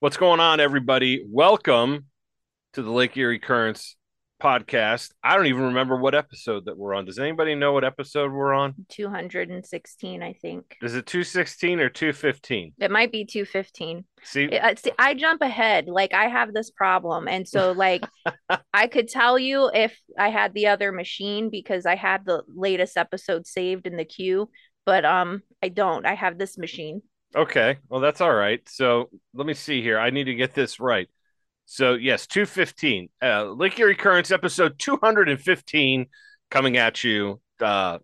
What's going on, everybody? Welcome to the Lake Erie Currents podcast. I don't even remember what episode that we're on. Does anybody know what episode we're on? 216, I think. Is it 216 or 215? It might be 215. See, It- uh, see, I jump ahead. Like, I have this problem. And so, like, I could tell you if I had the other machine because I had the latest episode saved in the queue, but um, I don't. I have this machine. Okay. Well, that's all right. So let me see here. I need to get this right. So, yes, 215. Uh, Lake Erie episode 215 coming at you. Uh,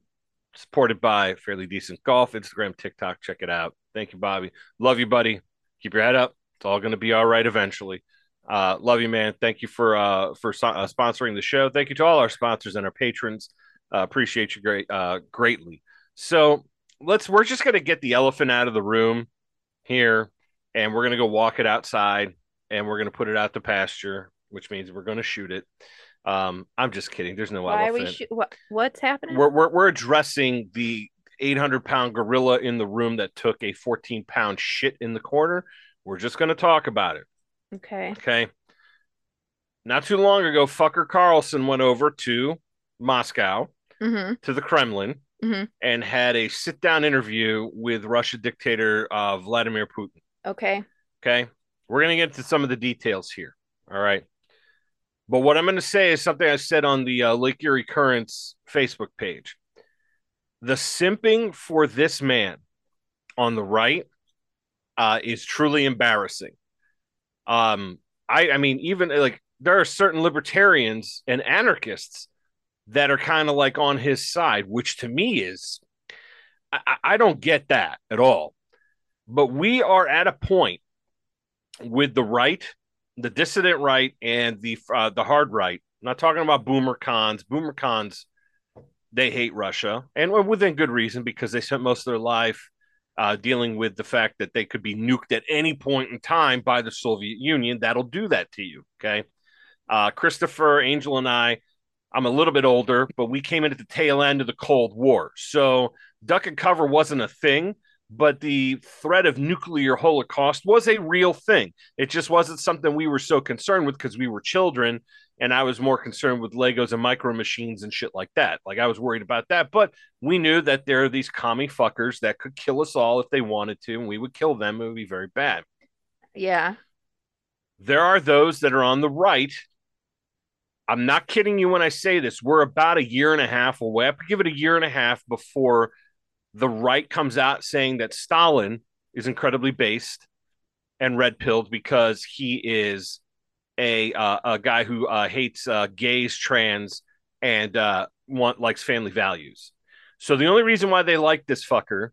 supported by Fairly Decent Golf, Instagram, TikTok. Check it out. Thank you, Bobby. Love you, buddy. Keep your head up. It's all going to be all right eventually. Uh, love you, man. Thank you for uh, for so- uh, sponsoring the show. Thank you to all our sponsors and our patrons. Uh, appreciate you great uh, greatly. So let's. We're just going to get the elephant out of the room here, and we're going to go walk it outside, and we're going to put it out to pasture, which means we're going to shoot it. Um, I'm just kidding. There's no Why are elephant we shoot? What, what's happening? we're, we're we're addressing the 800 pound gorilla in the room that took a 14 pound shit in the corner. We're just going to talk about it. okay. Okay. Not too long ago, fucker Carlson went over to Moscow Mm-hmm. to the Kremlin Mhm. and had a sit down interview with Russia dictator uh, Vladimir Putin. Okay. Okay. We're going to get to some of the details here. All right. But what I'm going to say is something I said on the uh, Lake Erie Currents Facebook page. The simping for this man on the right uh, is truly embarrassing. Um, I, I mean, even like there are certain libertarians and anarchists that are kind of like on his side, which to me is, I, I- don't get that at all. But we are at a point with the right, the dissident right, and the uh, the hard right. I'm not talking about boomer cons. Boomer cons, they hate Russia, and within good reason because they spent most of their life uh, dealing with the fact that they could be nuked at any point in time by the Soviet Union. That'll do that to you. Okay, uh, Christopher, Angel, and I. I'm a little bit older, but we came in at the tail end of the Cold War, so duck and cover wasn't a thing but the threat of nuclear holocaust was a real thing. It just wasn't something we were so concerned with because we were children and I was more concerned with Legos and micro machines and shit like that. Like I was worried about that, but we knew that there are these commie fuckers that could kill us all if they wanted to, and we would kill them. It would be very bad. Yeah. There are those that are on the right. I'm not kidding you when I say this. We're about a year and a half away. I give it a year and a half before the right comes out saying that Stalin is incredibly based and red pilled because he is a uh, a guy who uh, hates uh, gays, trans, and uh, want likes family values. So the only reason why they like this fucker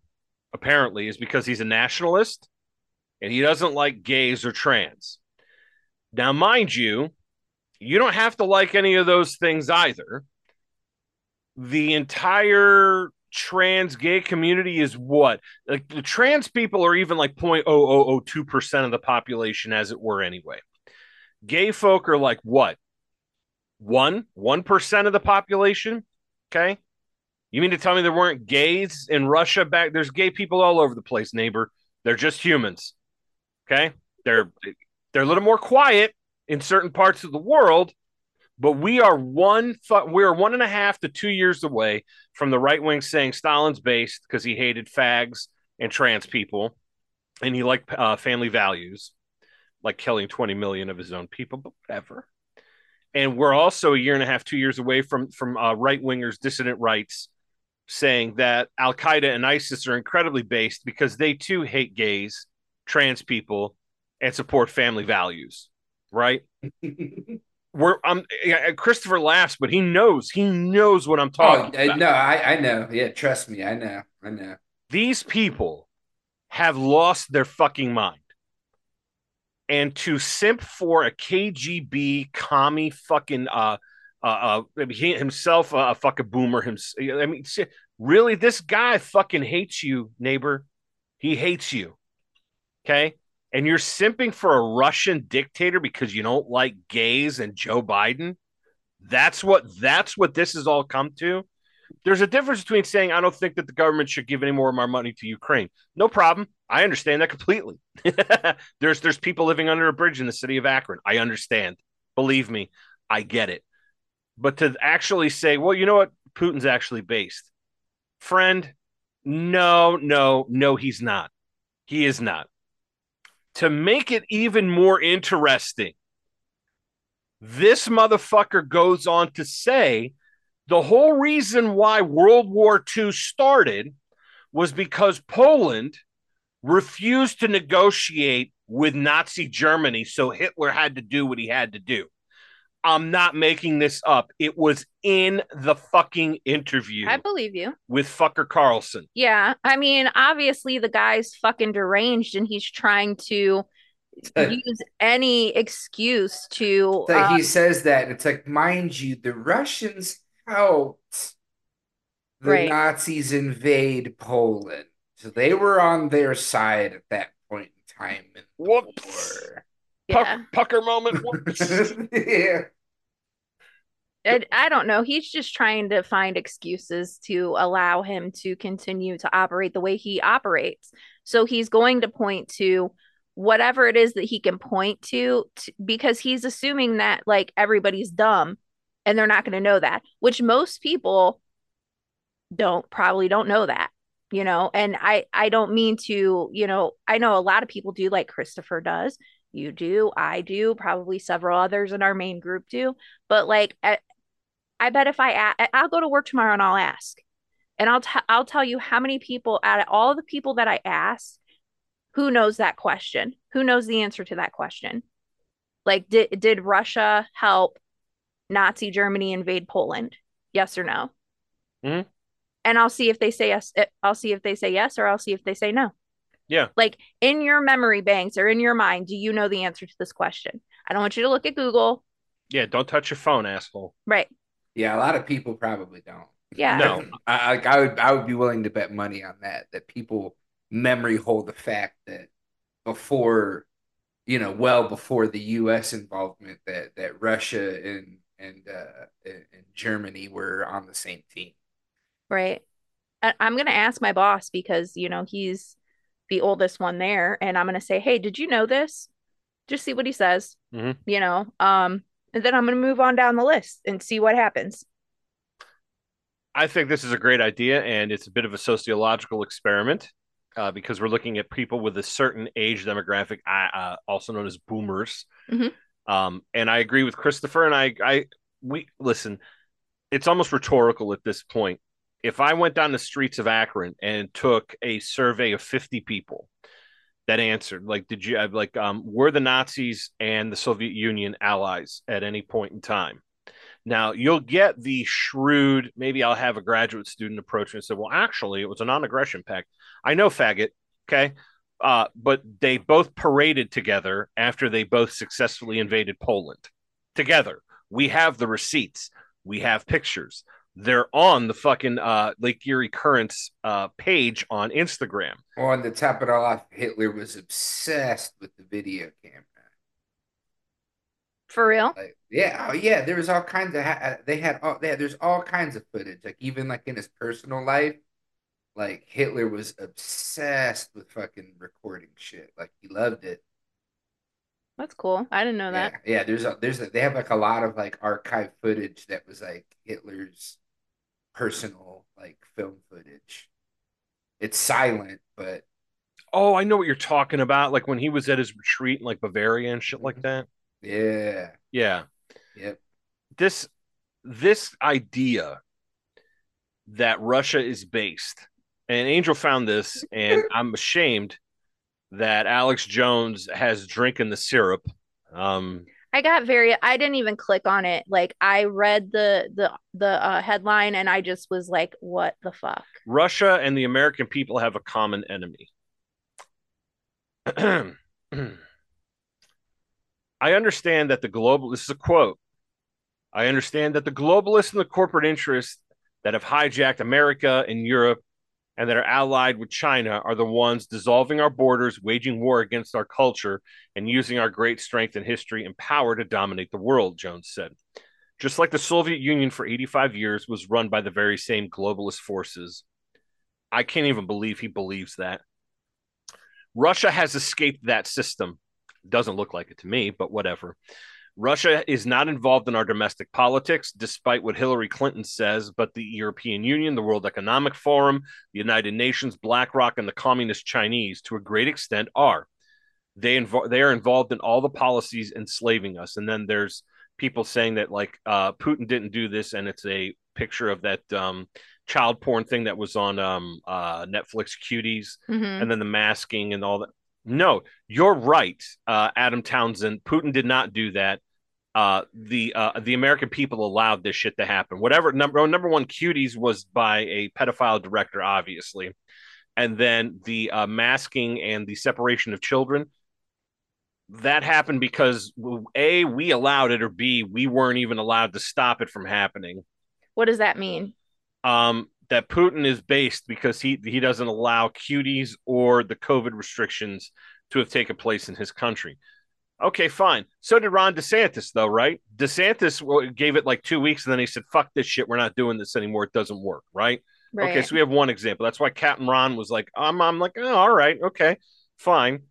apparently is because he's a nationalist and he doesn't like gays or trans. Now, mind you, you don't have to like any of those things either. The entire trans gay community is what? Like the trans people are even like 0.0002% of the population, as it were, anyway. Gay folk are like what? One, 1% of the population? Okay. You mean to tell me there weren't gays in Russia back? There's gay people all over the place, neighbor. They're just humans. Okay. They're they're a little more quiet in certain parts of the world, but we are one we are one and a half to two years away from the right wing saying Stalin's based because he hated fags and trans people, and he liked uh, family values, like killing twenty million of his own people, but whatever. And we're also a year and a half, two years away from from uh, right wingers, dissident rights, saying that Al Qaeda and ISIS are incredibly based because they too hate gays, trans people, and support family values. Right? We're I'm Christopher laughs, but he knows he knows what I'm Oh, talking uh, about. no, I, I know. Yeah, trust me. I know. I know. These people have lost their fucking mind. And to simp for a KGB commie fucking uh uh, uh he himself uh, a fucking boomer himself. I mean, really, this guy fucking hates you, neighbor. He hates you. Okay. And you're simping for a Russian dictator because you don't like gays and Joe Biden. That's what that's what this has all come to. There's a difference between saying I don't think that the government should give any more of our money to Ukraine. No problem. I understand that completely. there's there's people living under a bridge in the city of Akron. I understand. Believe me, I get it. But to actually say, well, you know what? Putin's actually based. Friend, no, no, no, he's not. He is not. To make it even more interesting, this motherfucker goes on to say the whole reason why World War II started was because Poland refused to negotiate with Nazi Germany, so Hitler had to do what he had to do. I'm not making this up. It was in the fucking interview. I believe you. With fucker Carlson. Yeah. I mean, obviously the guy's fucking deranged and he's trying to use any excuse to like uh, he says that it's like mind you the Russians helped the right. Nazis invade Poland. So they were on their side at that point in time. In Whoops. Yeah. pucker moment. yeah. I, I don't know. He's just trying to find excuses to allow him to continue to operate the way he operates. So he's going to point to whatever it is that he can point to, to because he's assuming that like everybody's dumb and they're not going to know that, which most people don't probably don't know that you know and i i don't mean to you know i know a lot of people do like christopher does you do i do probably several others in our main group do but like I, I bet if i i'll go to work tomorrow and i'll ask. And i'll t- i'll tell you how many people out of all the people that i asked who knows that question? Who knows the answer to that question? Like did did russia help nazi germany invade poland? Yes or no? Mm-hmm. and i'll see if they say yes i'll see if they say yes or i'll see if they say no yeah. Like in your memory banks or in your mind, do you know the answer to this question? I don't want you to look at Google. Yeah, don't touch your phone, asshole. Right. Yeah, a lot of people probably don't. Yeah. No. I, I would I would be willing to bet money on that that people memory hold the fact that before you know well before the US involvement that that Russia and and uh and Germany were on the same team. Right. I, I'm going to ask my boss because you know he's the oldest one there and i'm going to say hey did you know this just see what he says mm-hmm. you know um and then i'm going to move on down the list and see what happens i think this is a great idea and it's a bit of a sociological experiment uh, because we're looking at people with a certain age demographic uh, also known as boomers mm-hmm. um, and i agree with christopher and i i we listen it's almost rhetorical at this point if I went down the streets of Akron and took a survey of 50 people that answered, like, did you have like, um, were the Nazis and the Soviet Union allies at any point in time? Now you'll get the shrewd. Maybe I'll have a graduate student approach and say, "Well, actually, it was a non-aggression pact." I know, faggot. Okay, uh, but they both paraded together after they both successfully invaded Poland. Together, we have the receipts. We have pictures they're on the fucking uh, Lake Erie Currents uh, page on Instagram. On the top of it all off, Hitler was obsessed with the video camera. For real? Like, yeah, oh, yeah. There was all kinds of. Ha- they had all. They had, there's all kinds of footage. Like even like in his personal life, like Hitler was obsessed with fucking recording shit. Like he loved it. That's cool. I didn't know yeah, that. Yeah, there's a, there's a, they have like a lot of like archive footage that was like Hitler's personal like film footage. It's silent, but oh, I know what you're talking about. Like when he was at his retreat in like Bavaria and shit like mm-hmm. that. Yeah. Yeah. Yep. This this idea that Russia is based, and Angel found this, and I'm ashamed that Alex Jones has drinking the syrup. Um, I got very I didn't even click on it. Like I read the the the uh, headline and I just was like what the fuck? Russia and the American people have a common enemy. I understand that the global this is a quote. I understand that the globalists and the corporate interests that have hijacked America and Europe and that are allied with China are the ones dissolving our borders, waging war against our culture, and using our great strength and history and power to dominate the world, Jones said. Just like the Soviet Union for 85 years was run by the very same globalist forces. I can't even believe he believes that. Russia has escaped that system. Doesn't look like it to me, but whatever. Russia is not involved in our domestic politics, despite what Hillary Clinton says, but the European Union, the World Economic Forum, the United Nations, BlackRock, and the Communist Chinese, to a great extent, are. They, invo- they are involved in all the policies enslaving us. And then there's people saying that, like, uh, Putin didn't do this, and it's a picture of that um, child porn thing that was on um, uh, Netflix Cuties, Mhm. and then the masking and all that. No, you're right, uh, Adam Townsend. Putin did not do that. Uh, the uh, the American people allowed this shit to happen. Whatever number number one, Cuties was by a pedophile director, obviously, and then the uh, masking and the separation of children. That happened because a we allowed it, or b we weren't even allowed to stop it from happening What does that mean? um, that Putin is based because he he doesn't allow cuties or the COVID restrictions to have taken place in his country. Okay, fine. So did Ron DeSantis, though, right? DeSantis gave it like two weeks, and then he said, "Fuck this shit. We're not doing this anymore. It doesn't work." Right? Right. Okay, so we have one example. That's why Captain Ron was like, "I'm." I'm like, "Oh, all right, okay, fine."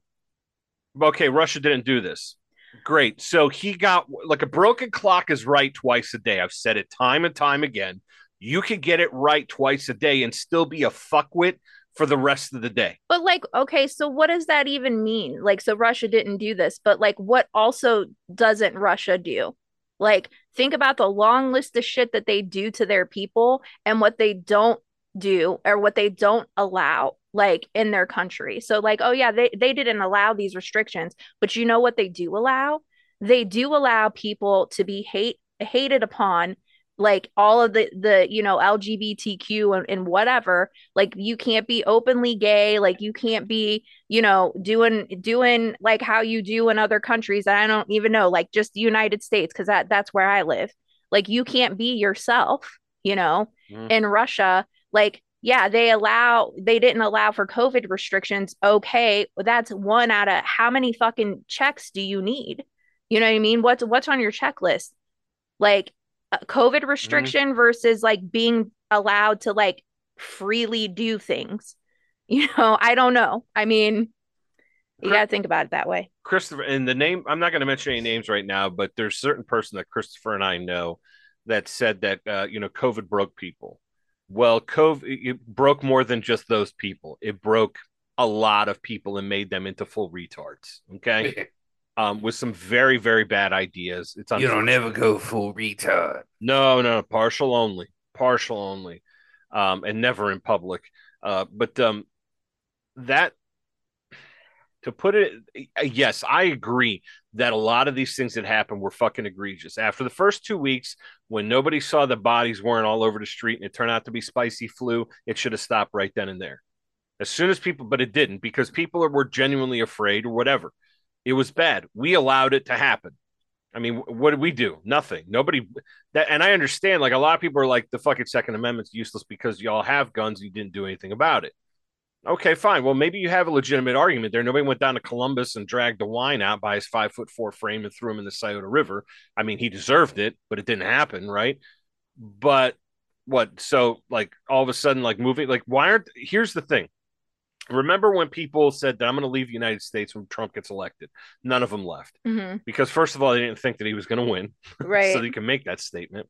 Okay, Russia didn't do this. Great. So he got like a broken clock is right twice a day. I've said it time and time again. You could get it right twice a day and still be a fuckwit for the rest of the day. But like, okay, so what does that even mean? Like, so Russia didn't do this, but like, what also doesn't Russia do? Like, think about the long list of shit that they do to their people and what they don't do or what they don't allow, like in their country. So, like, oh yeah, they they didn't allow these restrictions, but you know what they do allow? They do allow people to be hate hated upon like all of the the you know lgbtq and, and whatever like you can't be openly gay like you can't be you know doing doing like how you do in other countries that i don't even know like just the united states because that that's where i live. Like you can't be yourself you know Mm. in russia. Like yeah they allow they didn't allow for covid restrictions. Okay that's one out of how many fucking checks do you need? You know what i mean? What's what's on your checklist? Like covid restriction versus like being allowed to like freely do things you know i don't know i mean you Cor- got to think about it that way Christopher, and the name, I'm not going to mention any names right now, but there's a certain person that Christopher and I know that said that, uh, you know, COVID broke people. Well, COVID it broke more than just those people. It broke a lot of people and made them into full retards. Okay. Um, with some very, very bad ideas. It's you don't ever go full retard. No, no, partial only, partial only, um, and never in public. Uh, but um, that, to put it, yes, I agree that a lot of these things that happened were fucking egregious. After the first two weeks, when nobody saw the bodies weren't all over the street and it turned out to be spicy flu, it should have stopped right then and there. As soon as people, but it didn't because people were genuinely afraid or whatever. It was bad. We allowed it to happen. I mean, what did we do? Nothing. Nobody that, and I understand. Like a lot of people are like, the fucking Second Amendment's useless because y'all have guns. And you didn't do anything about it. Okay, fine. Well, maybe you have a legitimate argument there. Nobody went down to Columbus and dragged DeWine out by his five foot four frame and threw him in the Scioto River. I mean, he deserved it, but it didn't happen, right? But what? So, like, all of a sudden, like, moving, like, why aren't? Here's the thing. Remember when people said that I'm going to leave the United States when Trump gets elected? None of them left hmm because first of all, they didn't think that he was going to win, right so they can make that statement.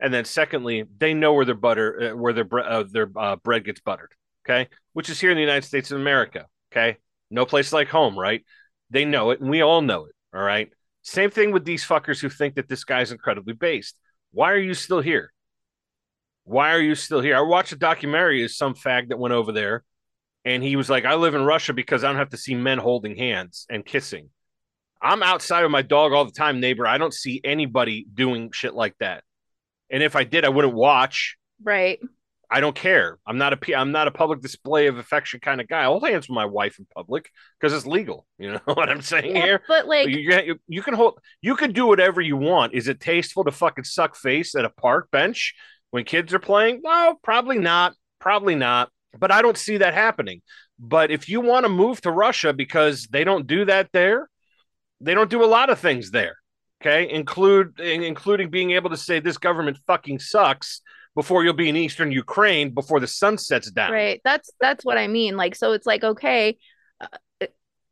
And then secondly, they know where their butter, uh, where their bre- uh, their uh, bread gets buttered. Okay, which is here in the United States of America. Okay, no place like home, right? They know it, and we all know it. All right. Same thing with these fuckers who think that this guy's incredibly based. Why are you still here? Why are you still here? I watched a documentary of some fag that went over there, and he was like, "I live in Russia because I don't have to see men holding hands and kissing." I'm outside with my dog all the time, neighbor. I don't see anybody doing shit like that. And if I did, I wouldn't watch. right I don't care. I'm not a I'm not a public display of affection kind of guy. I'll hold hands with my wife in public because it's legal. You know what I'm saying yeah, here? but like you, you, you can hold you can do whatever you want. Is it tasteful to fucking suck face at a park bench when kids are playing? No, probably not. Probably not. But I don't see that happening. But if you want to move to Russia because they don't do that there, they don't do a lot of things there. Okay, include including being able to say this government fucking sucks before you'll be in eastern Ukraine before the sun sets down. Right. That's that's what I mean. Like, so it's like, okay, uh,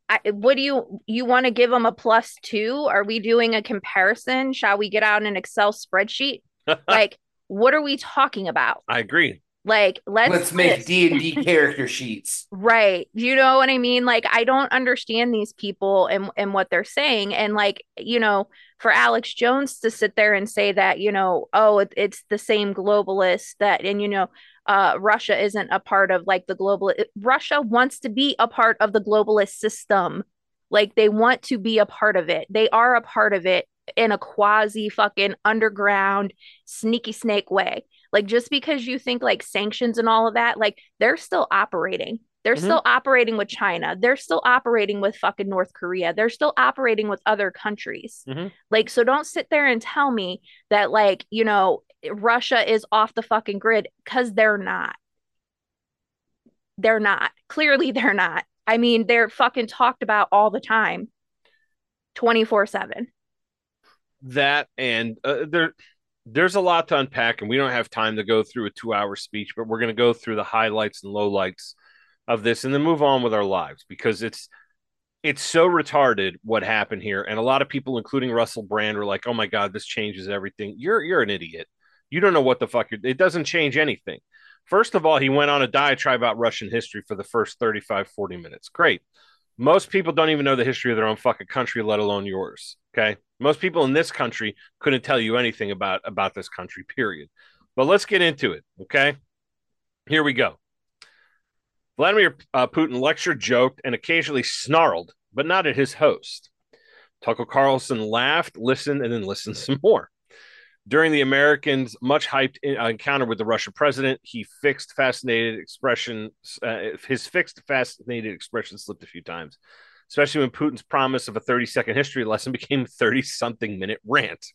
I, what do you you want to give them a plus two? Are we doing a comparison? Shall we get out an Excel spreadsheet? like, what are we talking about? I agree. Like, let's Let's make D and D character sheets. Right. You know what I mean? Like I don't understand these people and and what they're saying and like, you know, for Alex Jones to sit there and say that, you know, oh, it, it's the same globalist that and you know, uh Russia isn't a part of like the global Russia wants to be a part of the globalist system. Like they want to be a part of it. They are a part of it in a quasi fucking underground sneaky snake way. Like just because you think like sanctions and all of that, like they're still operating. They're mm-hmm. still operating with China. They're still operating with fucking North Korea. They're still operating with other countries. Mm-hmm. Like, so don't sit there and tell me that, like, you know, Russia is off the fucking grid because they're not. They're not. Clearly, they're not. I mean, they're fucking talked about all the time, 24 7. That and uh, there there's a lot to unpack, and we don't have time to go through a two hour speech, but we're going to go through the highlights and lowlights of this and then move on with our lives because it's it's so retarded what happened here. And a lot of people including Russell Brand are like oh my god this changes everything. You're you're an idiot. You don't know what the fuck it doesn't change anything. First of all he went on a diatribe about Russian history for the first 35 40 minutes. Great. Most people don't even know the history of their own fucking country let alone yours okay most people in this country couldn't tell you anything about about this country, period. But let's get into it, okay? Here we go. Vladimir uh, Putin lectured, joked, and occasionally snarled, but not at his host. Tucker Carlson laughed, listened, and then listened some more. During the Americans' much hyped uh, encounter with the Russian president, he fixed fascinated expression. Uh, his fixed fascinated expression slipped a few times especially when Putin's promise of a 30 second history lesson became 30 something minute rant.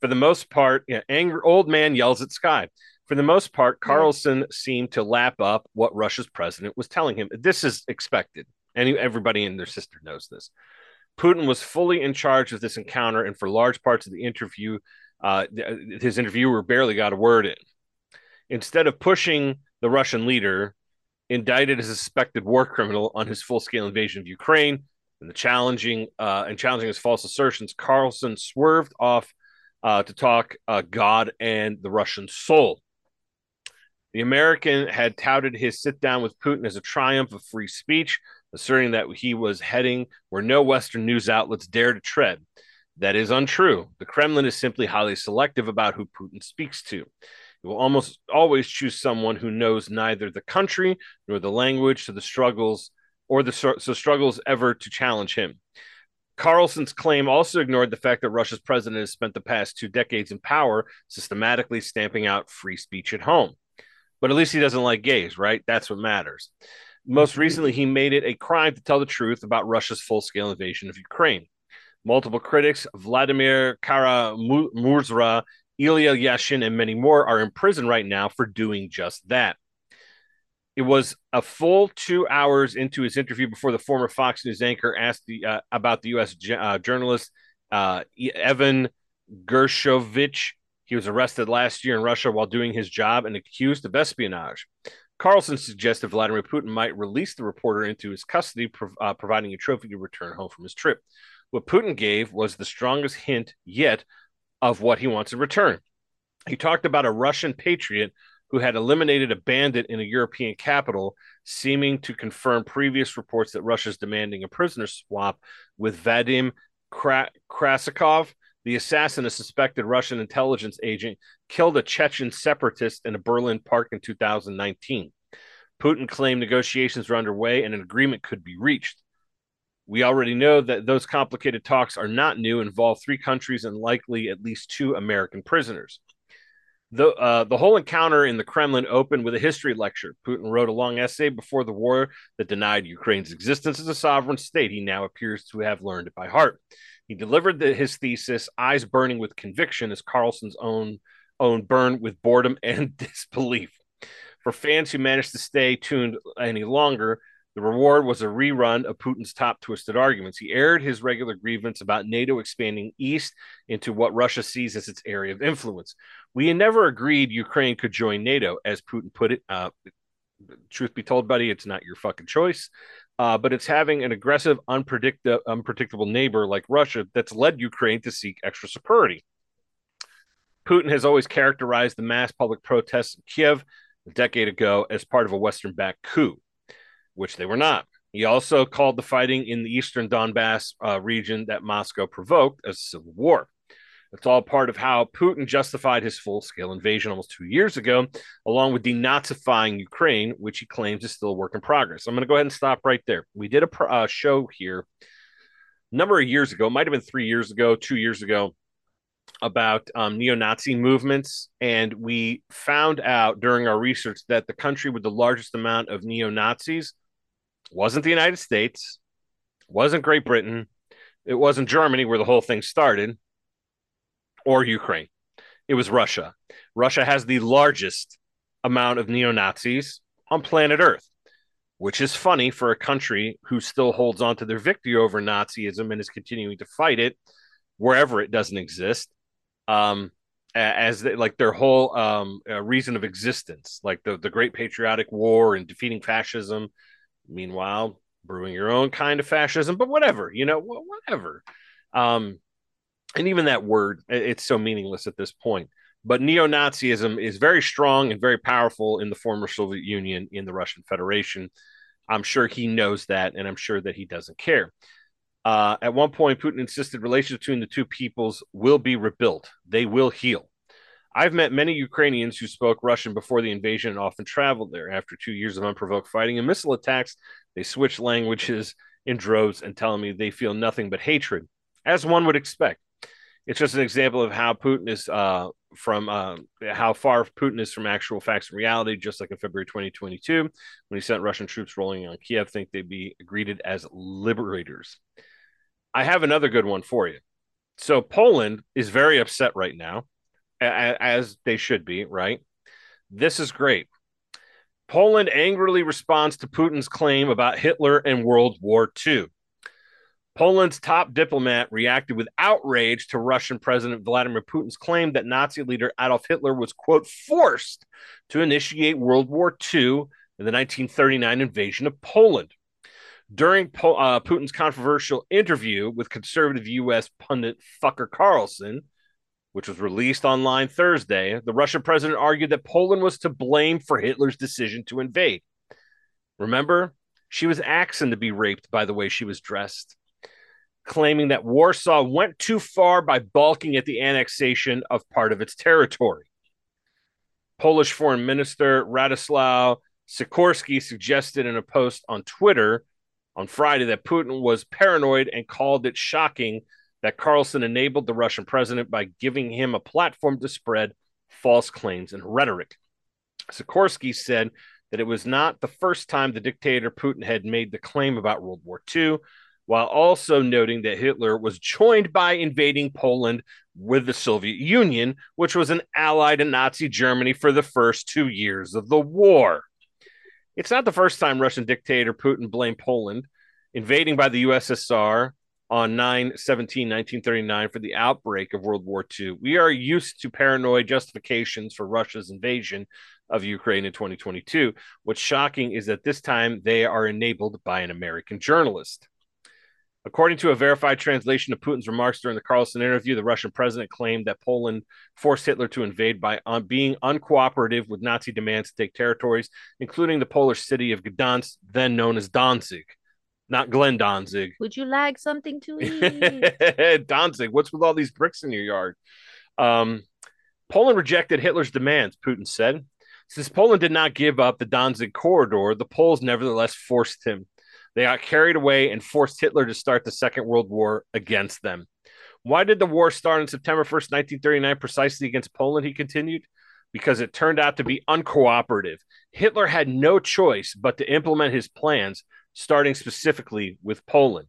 For the most part, you know, angry old man yells at sky. For the most part, Carlson seemed to lap up what Russia's president was telling him. This is expected. and everybody and their sister knows this. Putin was fully in charge of this encounter, and for large parts of the interview, uh, his interviewer barely got a word in. Instead of pushing the Russian leader, indicted as a suspected war criminal on his full-scale invasion of Ukraine and the challenging uh, and challenging his false assertions, Carlson swerved off uh, to talk uh, God and the Russian soul. The American had touted his sit down with Putin as a triumph of free speech, asserting that he was heading where no Western news outlets dare to tread. That is untrue. The Kremlin is simply highly selective about who Putin speaks to. It will almost always choose someone who knows neither the country nor the language, so the struggles or the so struggles ever to challenge him. Carlson's claim also ignored the fact that Russia's president has spent the past two decades in power, systematically stamping out free speech at home. But at least he doesn't like gays, right? That's what matters. Most mm-hmm. recently, he made it a crime to tell the truth about Russia's full scale invasion of Ukraine. Multiple critics, Vladimir Kara-Murza Ilya Yashin, and many more are in prison right now for doing just that. It was a full two hours into his interview before the former Fox News anchor asked the, uh, about the U.S. Uh, journalist uh, Evan Gershkovich. He was arrested last year in Russia while doing his job and accused of espionage. Carlson suggested Vladimir Putin might release the reporter into his custody, prov- uh, providing a trophy to return home from his trip. What Putin gave was the strongest hint yet of what he wants in return. He talked about a Russian patriot who had eliminated a bandit in a European capital, seeming to confirm previous reports that Russia is demanding a prisoner swap with Vadim Krasikov. The assassin, a suspected Russian intelligence agent, killed a Chechen separatist in a Berlin park in 2019. Putin claimed negotiations were underway and an agreement could be reached. We already know that those complicated talks are not new, involve three countries and likely at least two American prisoners. The, uh, the whole encounter in the Kremlin opened with a history lecture. Putin wrote a long essay before the war that denied Ukraine's existence as a sovereign state. He now appears to have learned it by heart. He delivered the, his thesis, eyes burning with conviction, as Carlson's own own burned with boredom and disbelief. For fans who managed to stay tuned any longer, the reward was a rerun of Putin's top twisted arguments. He aired his regular grievance about NATO expanding east into what Russia sees as its area of influence. We never agreed Ukraine could join NATO, as Putin put it. Uh, truth be told, buddy, it's not your fucking choice. uh, but it's having an aggressive, unpredictable, unpredictable neighbor like Russia that's led Ukraine to seek extra security. Putin has always characterized the mass public protests in Kiev a decade ago as part of a Western backed coup, which they were not. He also called the fighting in the eastern Donbass uh, region that Moscow provoked a civil war. It's all part of how Putin justified his full scale invasion almost two years ago, along with denazifying Ukraine, which he claims is still a work in progress. I'm going to go ahead and stop right there. We did a uh, show here a number of years ago, might have been three years ago, two years ago, about um, neo Nazi movements. And we found out during our research that the country with the largest amount of neo Nazis wasn't the United States, wasn't Great Britain, it wasn't Germany, where the whole thing started or Ukraine. It was Russia. Russia has the largest amount of neo Nazis on planet Earth, which is funny for a country who still holds on to their victory over Nazism and is continuing to fight it wherever it doesn't exist. Um, as they, like their whole um, uh, reason of existence, like the, the Great Patriotic War and defeating fascism. Meanwhile, brewing your own kind of fascism, but whatever, you know, whatever. Um, and even that word it's so meaningless at this point. But neo-nazism is very strong and very powerful in the former soviet union in the russian federation. I'm sure he knows that and i'm sure that he doesn't care. Uh, at one point putin insisted relations between the two peoples will be rebuilt. They will heal i've met many ukrainians who spoke russian before the invasion and often traveled there after two years of unprovoked fighting and missile attacks they switched languages in droves and telling me they feel nothing but hatred as one would expect it's just an example of how Putin is uh, from uh, how far Putin is from actual facts and reality. Just like in February 2022, when he sent Russian troops rolling on Kiev, think they'd be greeted as liberators. I have another good one for you. So Poland is very upset right now, as they should be. Right? This is great. Poland angrily responds to Putin's claim about Hitler and World War II. Poland's top diplomat reacted with outrage to Russian President Vladimir Putin's claim that Nazi leader Adolf Hitler was, quote, forced to initiate World War II in the 1939 invasion of Poland. During po- uh, Putin's controversial interview with conservative U.S. pundit Tucker Carlson, which was released online Thursday, the Russian president argued that Poland was to blame for Hitler's decision to invade. Remember, she was axing to be raped by the way she was dressed claiming that Warsaw went too far by balking at the annexation of part of its territory. Polish Foreign Minister Radoslaw Sikorski suggested in a post on Twitter on Friday that Putin was paranoid and called it shocking that Carlson enabled the Russian president by giving him a platform to spread false claims and rhetoric. Sikorski said that it was not the first time the dictator Putin had made the claim about World War II, while also noting that Hitler was joined by invading Poland with the Soviet Union, which was an ally to Nazi Germany for the first two years of the war. It's not the first time Russian dictator Putin blamed Poland, invading by the USSR on 9 17 1939 for the outbreak of World War II. We are used to paranoid justifications for Russia's invasion of Ukraine in 2022. What's shocking is that this time they are enabled by an American journalist. According to a verified translation of Putin's remarks during the Carlson interview, the Russian president claimed that Poland forced Hitler to invade by un- being uncooperative with Nazi demands to take territories, including the Polish city of Gdansk, then known as Danzig. Not Glenn Danzig. Would you like something to eat? Danzig, what's with all these bricks in your yard? Um, Poland rejected Hitler's demands, Putin said. Since Poland did not give up the Danzig corridor, the Poles nevertheless forced him. They got carried away and forced Hitler to start the Second World War against them. Why did the war start on September 1st, 1939, precisely against Poland? He continued. Because it turned out to be uncooperative. Hitler had no choice but to implement his plans, starting specifically with Poland.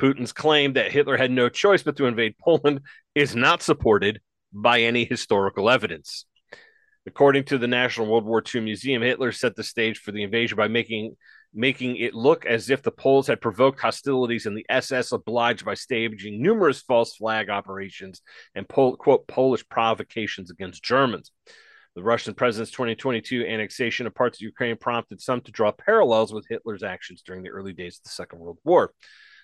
Putin's claim that Hitler had no choice but to invade Poland is not supported by any historical evidence. According to the National World War II Museum, Hitler set the stage for the invasion by making making it look as if the Poles had provoked hostilities and the SS obliged by staging numerous false flag operations and quote Polish provocations against Germans. The Russian president's 2022 annexation of parts of Ukraine prompted some to draw parallels with Hitler's actions during the early days of the Second World War.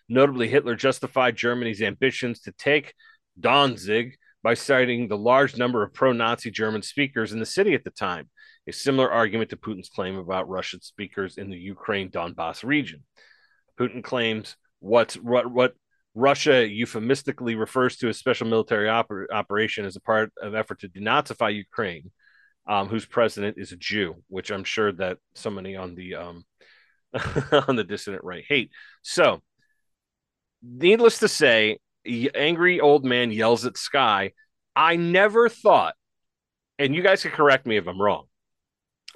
Notably, Hitler justified Germany's ambitions to take Danzig by citing the large number of pro Nazi German speakers in the city at the time, a similar argument to Putin's claim about Russian speakers in the Ukraine Donbass region. Putin claims what's what, what Russia euphemistically refers to as special military oper- operation as a part of effort to denazify Ukraine, um, whose president is a Jew, which I'm sure that somebody on the um, on the dissident right hate. So, needless to say, angry old man yells at sky. I never thought, and you guys can correct me if I'm wrong.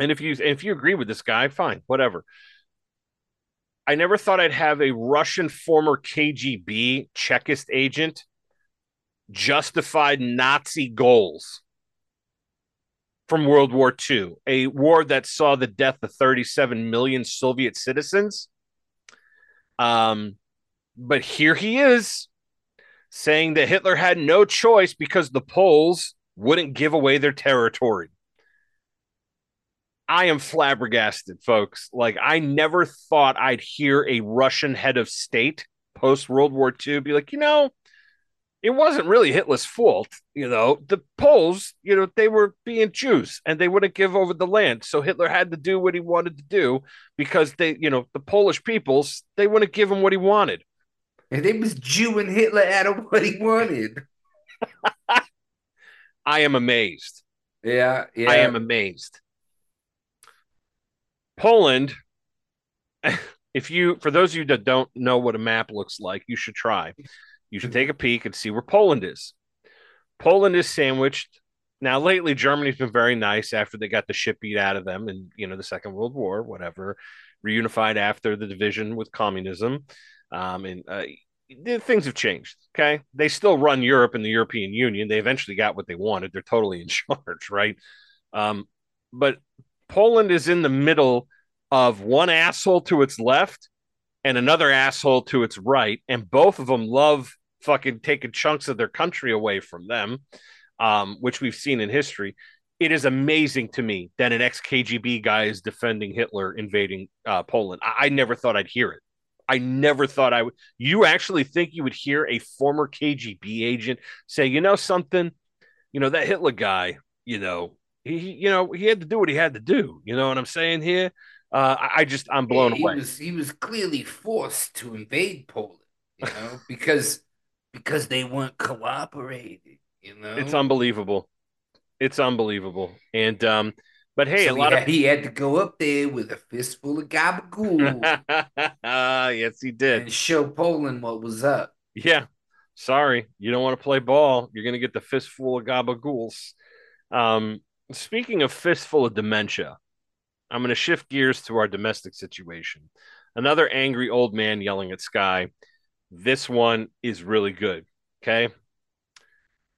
And if you if you agree with this guy, fine, whatever. I never thought I'd have a Russian former KGB Chekist agent justified Nazi goals from World War II, a war that saw the death of 37 million Soviet citizens. Um, but here he is saying that Hitler had no choice because the Poles wouldn't give away their territory. I am flabbergasted, folks. Like, I never thought I'd hear a Russian head of state post World War II be like, you know, it wasn't really Hitler's fault. You know, the Poles, you know, they were being Jews and they wouldn't give over the land. So Hitler had to do what he wanted to do because they, you know, the Polish peoples, they wouldn't give him what he wanted. And it was Jewing Hitler out of what he wanted. I am amazed. Yeah, yeah. I am amazed. Poland, if you, for those of you that don't know what a map looks like, you should try. You should take a peek and see where Poland is. Poland is sandwiched. Now, lately, Germany's been very nice after they got the shit beat out of them in, you know, the Second World War, whatever, reunified after the division with communism. Um, and uh, things have changed. Okay. They still run Europe and the European Union. They eventually got what they wanted. They're totally in charge, right? Um, but Poland is in the middle of one asshole to its left and another asshole to its right. And both of them love fucking taking chunks of their country away from them, um, which we've seen in history. It is amazing to me that an ex KGB guy is defending Hitler invading uh, Poland. I-, I never thought I'd hear it. I never thought I would. You actually think you would hear a former KGB agent say, you know, something, you know, that Hitler guy, you know, he, you know, he had to do what he had to do. You know what I'm saying here? Uh, I, I just, I'm blown he away. Was, he was clearly forced to invade Poland, you know, because because they weren't cooperating. You know, it's unbelievable. It's unbelievable. And um, but hey, so a lot he had, of he had to go up there with a fistful of gabagool yes, he did. and show Poland what was up. Yeah. Sorry, you don't want to play ball. You're going to get the fistful of gabagools. Um, speaking of fistful of dementia, I'm going to shift gears to our domestic situation. Another angry old man yelling at Sky. This one is really good. Okay.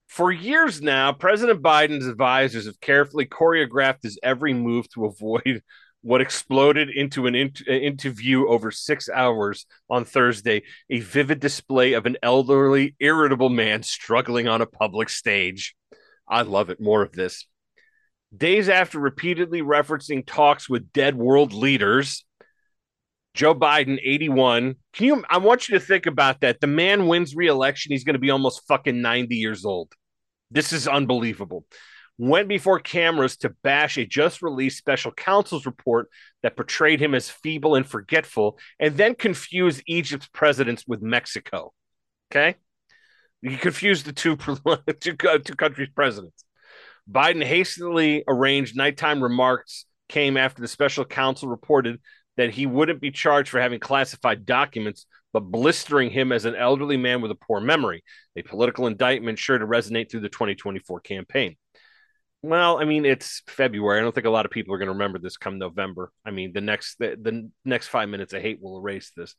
For years now, President Biden's advisors have carefully choreographed his every move to avoid what exploded into an in- uh, interview over six hours on Thursday, a vivid display of an elderly, irritable man struggling on a public stage. I love it. More of this. Days after repeatedly referencing talks with dead world leaders, Joe Biden, 81. Can you? I want you to think about that. The man wins re-election. He's going to be almost fucking 90 years old. This is unbelievable. Went before cameras to bash a just released special counsel's report that portrayed him as feeble and forgetful, and then confused Egypt's presidents with Mexico. Okay, you confused the two two, two countries' presidents. Biden hastily arranged nighttime remarks came after the special counsel reported that he wouldn't be charged for having classified documents, but blistering him as an elderly man with a poor memory, a political indictment sure to resonate through the 2024 campaign. Well, I mean, it's February. I don't think a lot of people are going to remember this come November. I mean, the next the, the next five minutes of hate will erase this.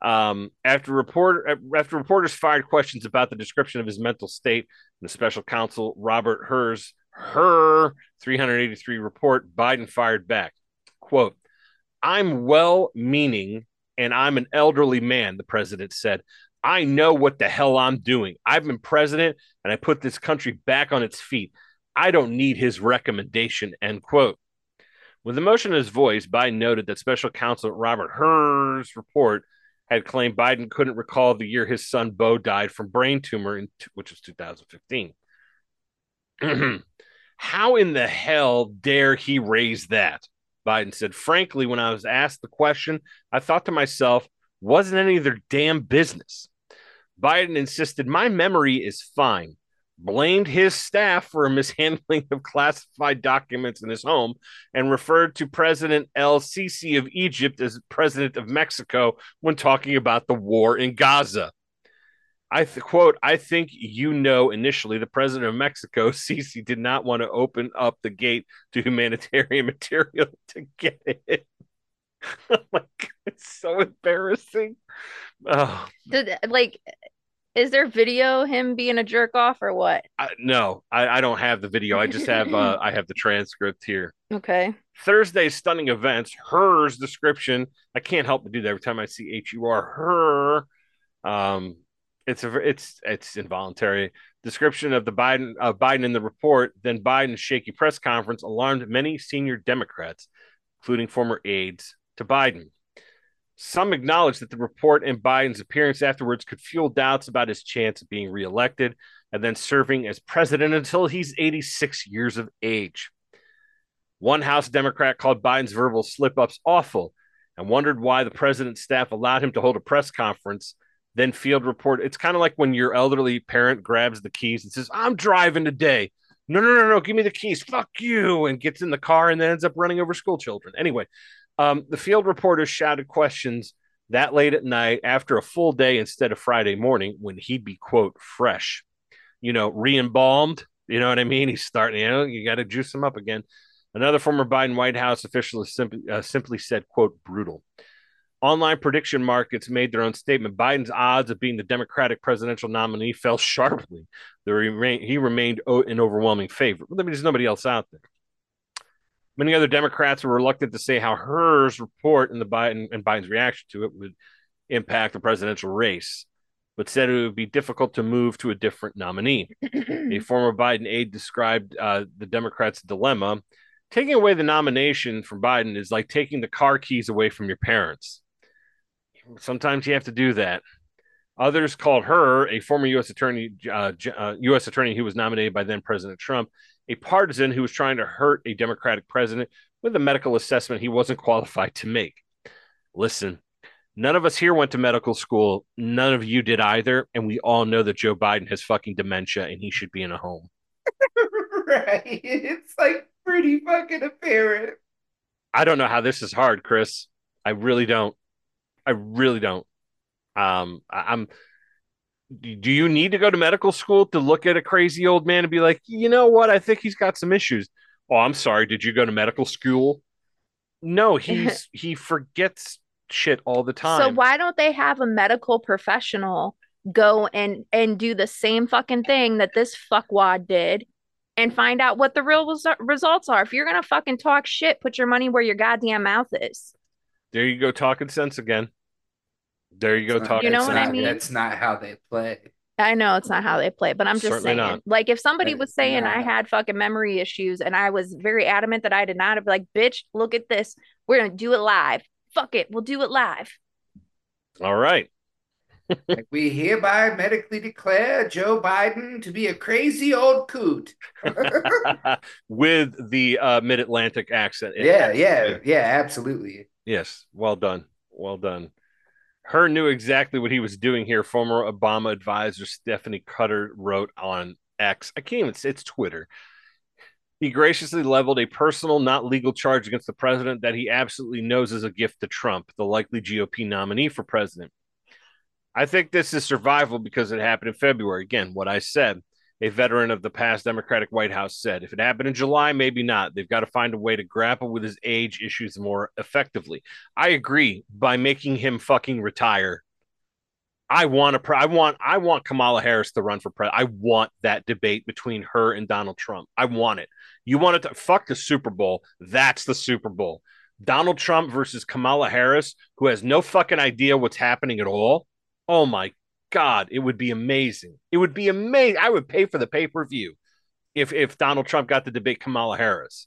Um, after report after reporters fired questions about the description of his mental state, the special counsel Robert Hur's her 383 report, Biden fired back. Quote, I'm well meaning and I'm an elderly man, the president said. I know what the hell I'm doing. I've been president and I put this country back on its feet. I don't need his recommendation, end quote. With emotion in his voice, Biden noted that special counsel Robert Hur's report had claimed Biden couldn't recall the year his son Beau died from brain tumor, in, which was 2015. How in the hell dare he raise that? Biden said, frankly, when I was asked the question, I thought to myself, wasn't any of their damn business. Biden insisted, my memory is fine blamed his staff for a mishandling of classified documents in his home and referred to President El Sisi of Egypt as president of Mexico when talking about the war in Gaza. I th- quote, I think you know initially the president of Mexico, Sisi, did not want to open up the gate to humanitarian material to get it. oh my God, it's so embarrassing. Oh. Did, like is there video him being a jerk off or what? I, no, I, I, don't have the video. I just have uh, I have the transcript here. Okay. Thursday's stunning events. Hur's description. I can't help but do that every time I see H U R. Her. Um, it's a it's it's involuntary description of the Biden of Biden in the report. Then Biden's shaky press conference alarmed many senior Democrats, including former aides to Biden. Some acknowledge that the report and Biden's appearance afterwards could fuel doubts about his chance of being reelected and then serving as president until he's 86 years of age. One House Democrat called Biden's verbal slip ups awful and wondered why the president's staff allowed him to hold a press conference. Then Field report. It's kind of like when your elderly parent grabs the keys and says, I'm driving today. No, no, no, no, give me the keys. Fuck you. And gets in the car and then ends up running over school children. Anyway, um, the field reporters shouted questions that late at night after a full day instead of Friday morning when he'd be, quote, fresh, you know, re embalmed. You know what I mean? He's starting, you know, you got to juice him up again. Another former Biden White House official simply, uh, simply said, quote, brutal. Online prediction markets made their own statement. Biden's odds of being the Democratic presidential nominee fell sharply. Remain, he remained an overwhelming favorite. I mean, there's nobody else out there. Many other Democrats were reluctant to say how Hur's report and the Biden and Biden's reaction to it would impact the presidential race, but said it would be difficult to move to a different nominee. a former Biden aide described uh, the Democrats' dilemma. Taking away the nomination from Biden is like taking the car keys away from your parents. Sometimes you have to do that. Others called Hur, a former U.S. attorney, uh, uh, U.S. attorney who was nominated by then President Trump, a partisan who was trying to hurt a Democratic president with a medical assessment he wasn't qualified to make. Listen, none of us here went to medical school. None of you did either. And we all know that Joe Biden has fucking dementia and he should be in a home. right. It's like pretty fucking apparent. I don't know how this is hard, Chris. I really don't. I really don't. Um, I, I'm do you need to go to medical school to look at a crazy old man and be like, you know what? I think he's got some issues. Oh, I'm sorry. Did you go to medical school? No, he's he forgets shit all the time. So why don't they have a medical professional go and and do the same fucking thing that this fuckwad did and find out what the real res- results are? If you're gonna fucking talk shit, put your money where your goddamn mouth is. There you go, talking sense again. There you go. Talking. You know what I mean? That's not how they play. I know it's not how they play, but I'm just Certainly saying. Not. Like, if somebody was saying I had fucking memory issues and I was very adamant that I did not, I'd be like, bitch, look at this. We're going to do it live. Fuck it. We'll do it live. All right. Like we hereby medically declare Joe Biden to be a crazy old coot. With the uh, mid Atlantic accent. Yeah, yeah, yeah, absolutely. Yes. Well done. Well done. Hur knew exactly what he was doing here. Former Obama advisor Stephanie Cutter wrote on X. I can't even say it's Twitter. He graciously leveled a personal, not legal charge against the president that he absolutely knows is a gift to Trump, the likely GOP nominee for president. I think this is survival because it happened in February. Again, what I said a veteran of the past Democratic White House said. If it happened in July, maybe not. They've got to find a way to grapple with his age issues more effectively. I agree by making him fucking retire. I want to. I want. I want Kamala Harris to run for president. I want that debate between her and Donald Trump. I want it. You want it to fuck the Super Bowl. That's the Super Bowl. Donald Trump versus Kamala Harris, who has no fucking idea what's happening at all. Oh my God, it would be amazing. It would be amazing. I would pay for the pay per view. if if Donald Trump got to debate Kamala Harris.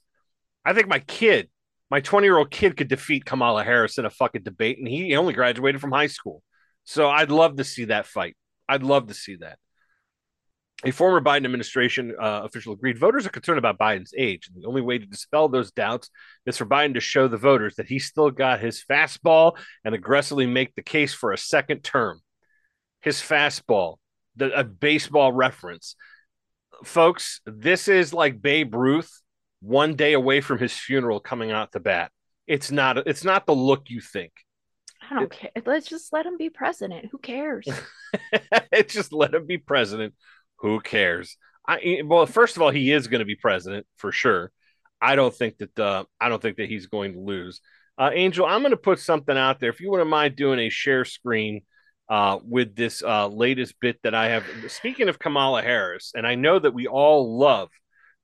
I think my kid, my 20 year old kid, could defeat Kamala Harris in a fucking debate, and he only graduated from high school. So I'd love to see that fight. I'd love to see that. A former Biden administration uh, official agreed voters are concerned about Biden's age. And the only way to dispel those doubts is for Biden to show the voters that he still got his fastball and aggressively make the case for a second term. His fastball, the, a baseball reference. Folks, this is like Babe Ruth one day away from his funeral coming out the bat. It's not it's not the look you think. I don't care. Let's just let him be president. Who cares? it's just let him be president. Who cares? I well, first of all, he is going to be president for sure. I don't think that uh, I don't think that he's going to lose. Uh, Angel, I'm going to put something out there. If you wouldn't mind doing a share screen uh, with this uh, latest bit that I have. Speaking of Kamala Harris, and I know that we all love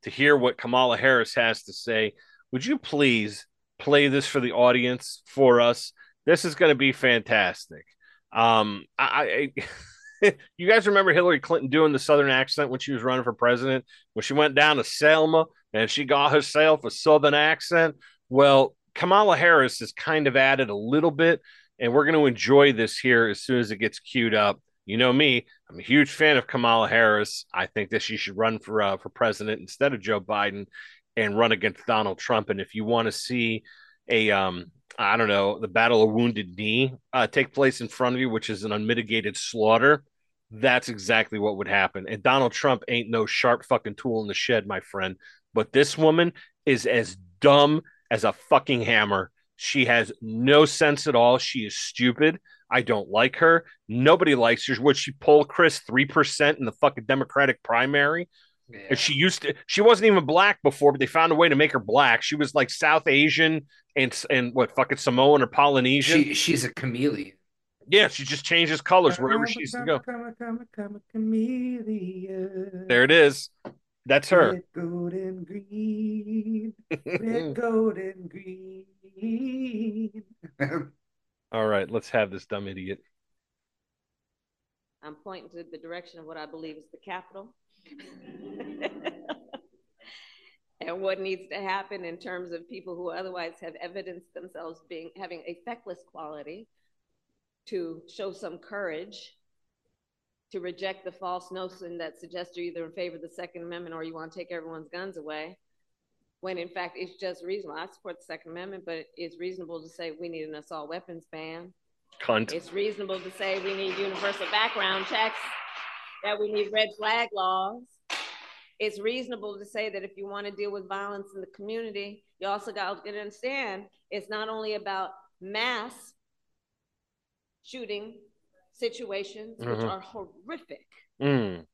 to hear what Kamala Harris has to say. Would you please play this for the audience for us? This is going to be fantastic. Um, I, I you guys remember Hillary Clinton doing the Southern accent when she was running for president? When she went down to Selma and she got herself a Southern accent? Well, Kamala Harris has kind of added a little bit, and we're going to enjoy this here as soon as it gets queued up you know me, I'm a huge fan of Kamala Harris. I think that she should run for uh, for president instead of Joe Biden and run against Donald Trump. And if you want to see a um, I don't know, the Battle of Wounded Knee uh, take place in front of you, which is an unmitigated slaughter, that's exactly what would happen. And Donald Trump ain't no sharp fucking tool in the shed, my friend. But this woman is as dumb as a fucking hammer. She has no sense at all. She is stupid. I don't like her. Nobody likes her. Would she poll Chris three percent in the fucking Democratic primary? Yeah. And she used to. She wasn't even black before, but they found a way to make her black. She was like South Asian and and what fucking Samoan or Polynesian. She, she's a chameleon. Yeah, she just changes colors wherever she used to go. There it is. That's her. Red, gold, and green. Red, gold, and green. All right, let's have this dumb idiot. I'm pointing to the direction of what I believe is the capital. and what needs to happen in terms of people who otherwise have evidenced themselves being having a feckless quality to show some courage to reject the false notion that suggests you're either in favor of the Second Amendment or you want to take everyone's guns away when in fact it's just reasonable. I support the Second Amendment, but it's reasonable to say we need an assault weapons ban. Cunt. It's reasonable to say we need universal background checks, that we need red flag laws. It's reasonable to say that if you want to deal with violence in the community, you also got to understand it's not only about mass shooting situations, mm-hmm. which are horrific, mm.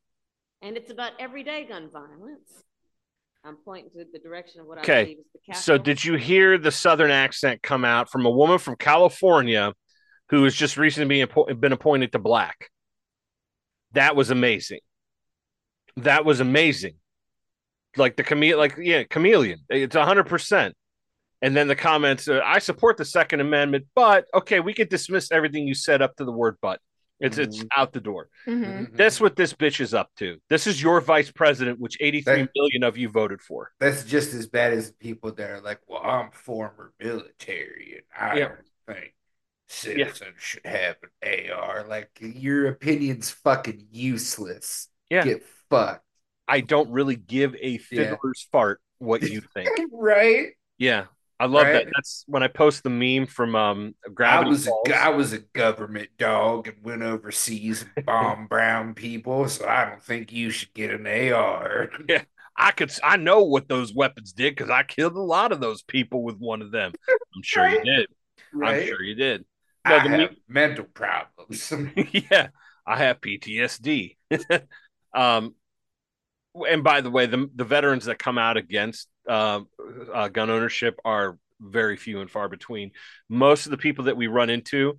and it's about everyday gun violence I'm pointing to the direction of what okay. I believe is the capital. So, did you hear the Southern accent come out from a woman from California who has just recently been, been appointed to black? That was amazing. That was amazing. Like the chameleon, like yeah, chameleon. It's hundred percent. And then the comments: uh, I support the Second Amendment, but okay, we could dismiss everything you said up to the word "but." It's mm-hmm. it's out the door. Mm-hmm. mm-hmm. That's what this bitch is up to. This is your vice president, which eighty-three that, million of you voted for. That's just as bad as people that are like, "Well, I'm former military, and I yeah. don't think citizens yeah. should have an AR." Like your opinion's fucking useless. Yeah, get fucked. I don't really give a fiddler's yeah. fart what you think. right? Yeah, I love right? that. That's when I post the meme from um Gravity I was Falls. A, I was a government dog and went overseas and bombed brown people, so I don't think you should get an AR. Yeah, I could. I know what those weapons did because I killed a lot of those people with one of them. I'm sure right? you did. Right? I'm sure you did. No, I have me- mental problems. yeah, I have PTSD. um, and by the way, the the veterans that come out against uh, uh, gun ownership are very few and far between. Most of the people that we run into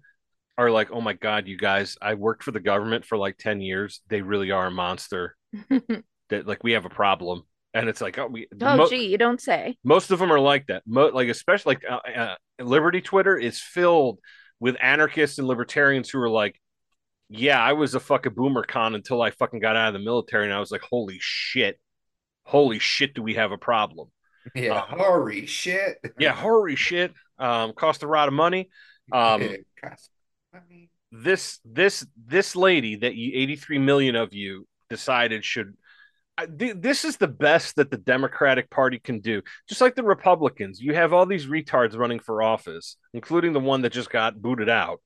are like, "Oh my god, you guys! I worked for the government for like ten years. They really are a monster. that like we have a problem." And it's like, oh, we. Oh, mo- gee, you don't say. Most of them are like that. Mo- like especially like uh, uh, Liberty Twitter is filled with anarchists and libertarians who are like, yeah, I was a fucking boomer con until I fucking got out of the military, and I was like, holy shit, holy shit, do we have a problem? Yeah, Uh, holy shit. Yeah, hurry shit. Um, cost a lot of money. Um, Yeah, cost- I mean, this this this lady that you 83 million of you decided should I- th- this is the best that the Democratic Party can do. Just like the Republicans, you have all these retards running for office, including the one that just got booted out.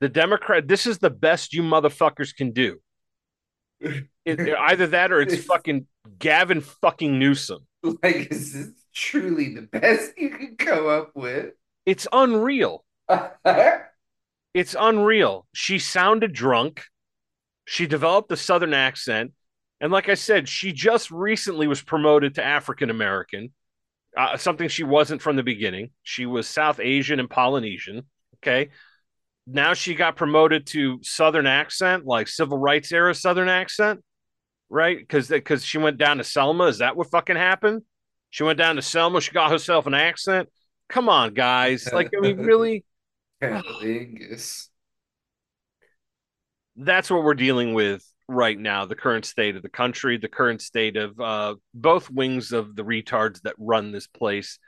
The Democrat, this is the best you motherfuckers can do. It- either that or it's fucking Gavin fucking Newsom. like, this is this truly the best you could come up with? It's unreal. It's unreal. She sounded drunk. She developed a Southern accent. And like I said, she just recently was promoted to African American, uh, something she wasn't from the beginning. She was South Asian and Polynesian. Okay. Now she got promoted to Southern accent, like civil rights era Southern accent, right? Because because she went down to Selma. Is that what fucking happened? She went down to Selma. She got herself an accent. Come on, guys. Like, I mean, really? That's what we're dealing with right now the current state of the country the current state of uh, both wings of the retards that run this place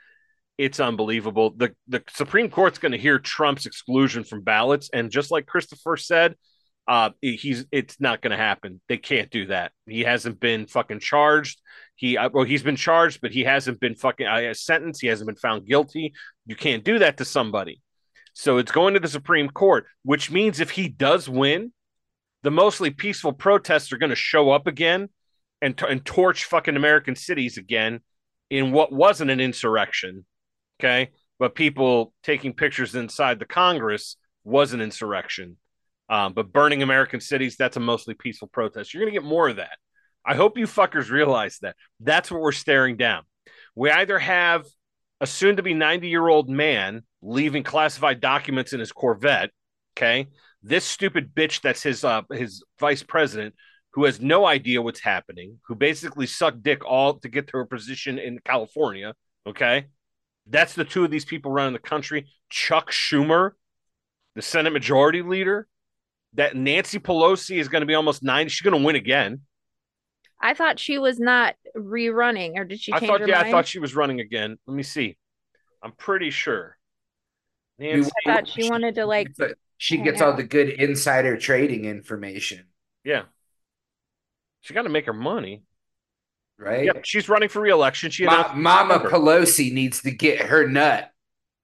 it's unbelievable the the supreme court's going to hear trump's exclusion from ballots and just like christopher said uh, he's it's not going to happen they can't do that he hasn't been fucking charged he uh, well he's been charged but he hasn't been fucking uh, sentenced he hasn't been found guilty you can't do that to somebody so it's going to the supreme court which means if he does win the mostly peaceful protests are going to show up again and, and torch fucking American cities again in what wasn't an insurrection. Okay. But people taking pictures inside the Congress was an insurrection. Um, but burning American cities, that's a mostly peaceful protest. You're going to get more of that. I hope you fuckers realize that. That's what we're staring down. We either have a soon to be 90 year old man leaving classified documents in his Corvette. Okay this stupid bitch that's his uh his vice president who has no idea what's happening who basically sucked dick all to get to her position in california okay that's the two of these people running the country chuck schumer the senate majority leader that nancy pelosi is going to be almost 90 she's going to win again. I thought she was not rerunning, or did she i thought her yeah mind? i thought she was running again. Let me see. I'm pretty sure. Nancy I thought she wanted to like. She gets all the good insider trading information, yeah. She got to make her money. Right? Yep, she's running for reelection. She Ma- Mama Pelosi needs to get her nut,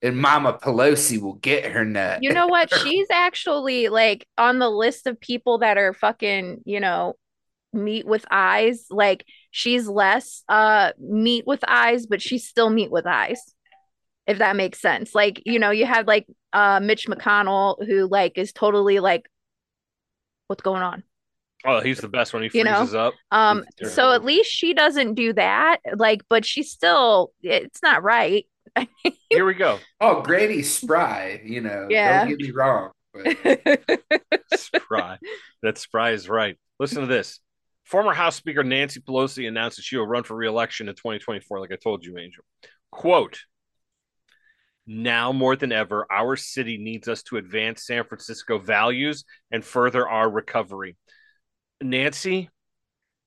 and Mama Pelosi will get her nut. You know what? She's actually like on the list of people that are fucking, you know, meet with eyes. Like she's less uh meet with eyes, but she's still meet with eyes. If that makes sense. Like, you know, you have like uh Mitch McConnell who like is totally like what's going on? Oh, he's the best when he You know? freezes up. Um so at least she doesn't do that. Like, but she's still it's not right. Here we go. Oh, Granny Spry, you know. Yeah. Don't get me wrong. But Spry. That Spry is right. Listen to this. Former House Speaker Nancy Pelosi announced that she will run for re-election in 2024, like I told you, Angel. Quote, now more than ever, our city needs us to advance San Francisco values and further our recovery. Nancy,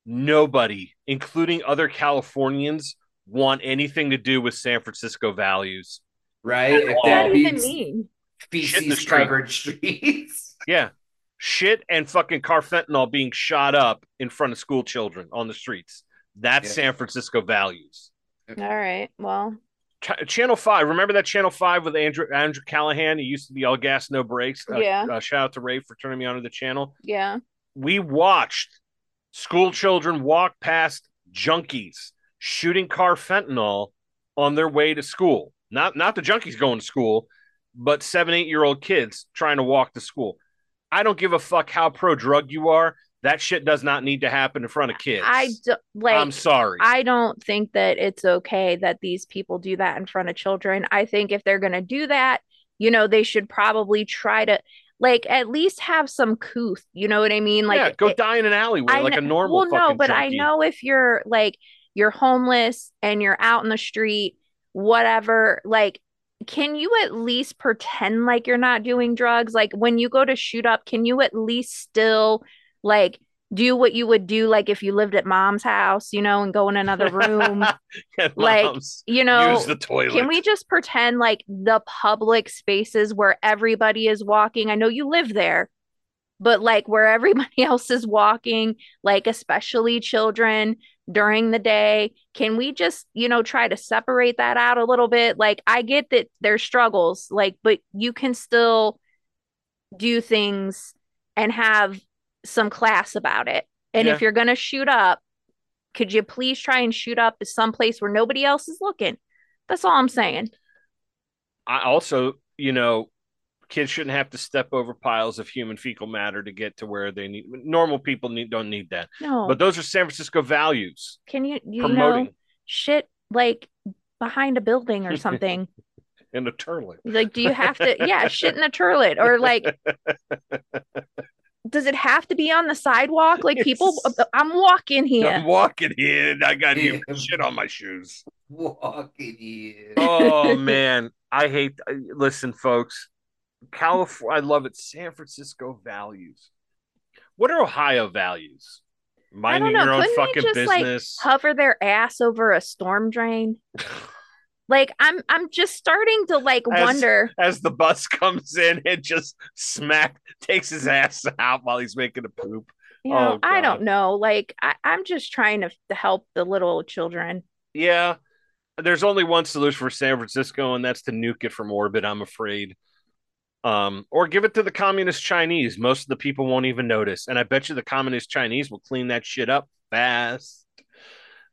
nobody, including other Californians, want anything to do with San Francisco values. right? If what does that that even mean? Shit in the feces covered streets. Yeah. Shit and fucking carfentanil being shot up in front of school children on the streets. That's Yeah. San Francisco values. All right. Well, Ch- Channel 5, remember that Channel 5 with Andrew Andrew Callahan? He used to be all gas, no brakes. Uh, Yeah. Uh, shout out to Ray for turning me onto the channel. yeah. We watched school children walk past junkies shooting carfentanil on their way to school. Not not the junkies going to school, but seven, eight year old kids trying to walk to school. I don't give a fuck how pro drug you are. That shit does not need to happen in front of kids. I do, like I'm sorry. I don't think that it's okay that these people do that in front of children. I think if they're going to do that, you know, they should probably try to like at least have some couth. You know what I mean? Like yeah, go it- die in an alleyway I like a normal Well, no, but I know if you're like you're homeless and you're out in the street, whatever, like can you at least pretend like you're not doing drugs? Like when you go to shoot up, can you at least still like do what you would do like if you lived at mom's house, you know, and go in another room. Like, you know, use the toilet. can we just pretend like the public spaces where everybody is walking? I know you live there, but like where everybody else is walking, like especially children during the day, can we just, you know, try to separate that out a little bit? Like, I get that there's struggles, like, but you can still do things and have some class about it. And Yeah. if you're going to shoot up, could you please try and shoot up at some place where nobody else is looking? That's all I'm saying. I also, you know, kids shouldn't have to step over piles of human fecal matter to get to where they need. Normal people need don't need that. No, But those are San Francisco values can you, you promoting know, shit like behind a building or something? in a toilet. like, do you have to, yeah, shit in a toilet or like, does it have to be on the sidewalk? Like, people, Yes. I'm walking here. I'm walking in. I got human Yeah. shit on my shoes. Walking in. Oh man, I hate. Listen, folks, California. I love it. San Francisco values. What are Ohio values? Minding your own Couldn't fucking just, like, business. Hover their ass over a storm drain. Like, I'm, I'm just starting to like As- wonder. As the bus comes in and just smack takes his ass out while he's making a poop. You oh, know, Oh, I don't know. Like, I, I'm just trying to, to help the little children. Yeah, there's only one solution for San Francisco, and that's to nuke it from orbit. I'm afraid. Um, or give it to the communist Chinese. Most of the people won't even notice, and I bet you the communist Chinese will clean that shit up fast.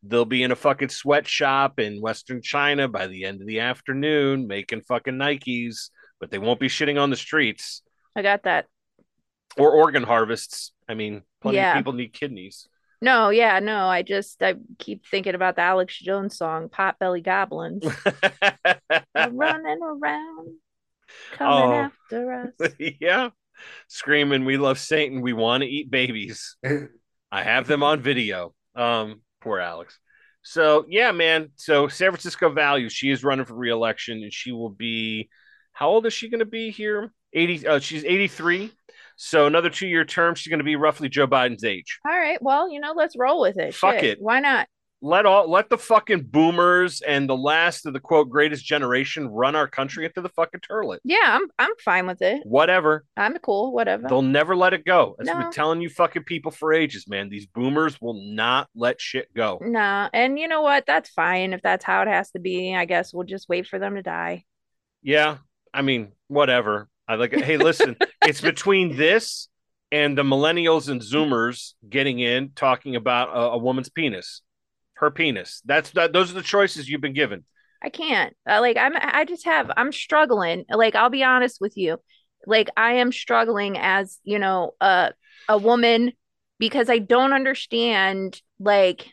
They'll be in a fucking sweatshop in Western China by the end of the afternoon, making fucking Nikes, but they won't be shitting on the streets I got that. or organ harvests. I mean, plenty Yeah. of people need kidneys. No, yeah, no. I just I keep thinking about the Alex Jones song, "Potbelly Goblins," running around, coming Oh. after us. yeah. Screaming, we love Satan. We want to eat babies. I have them on video. Um, poor Alex. So yeah, man. So San Francisco values. She is running for reelection, and she will be. How old is she going to be here? Eighty. Uh, she's eighty-three. So another two-year term. She's going to be roughly Joe Biden's age. All right, well, you know, let's roll with it. Fuck Shit, it. Why not? Let all let the fucking boomers and the last of the quote greatest generation run our country into the fucking turlet. Yeah, I'm I'm fine with it. Whatever. I'm cool. Whatever. They'll never let it go. No. been telling you fucking people for ages, man. These boomers will not let shit go. Nah, and you know what? That's fine if that's how it has to be. I guess we'll just wait for them to die. Yeah. I mean, whatever. I like hey, listen, it's between this and the millennials and zoomers getting in talking about a, a woman's penis. Her penis. That's that those are the choices you've been given. I can't. Uh, like I'm I just have I'm struggling. Like I'll be honest with you. Like I am struggling as, you know, a a woman because I don't understand like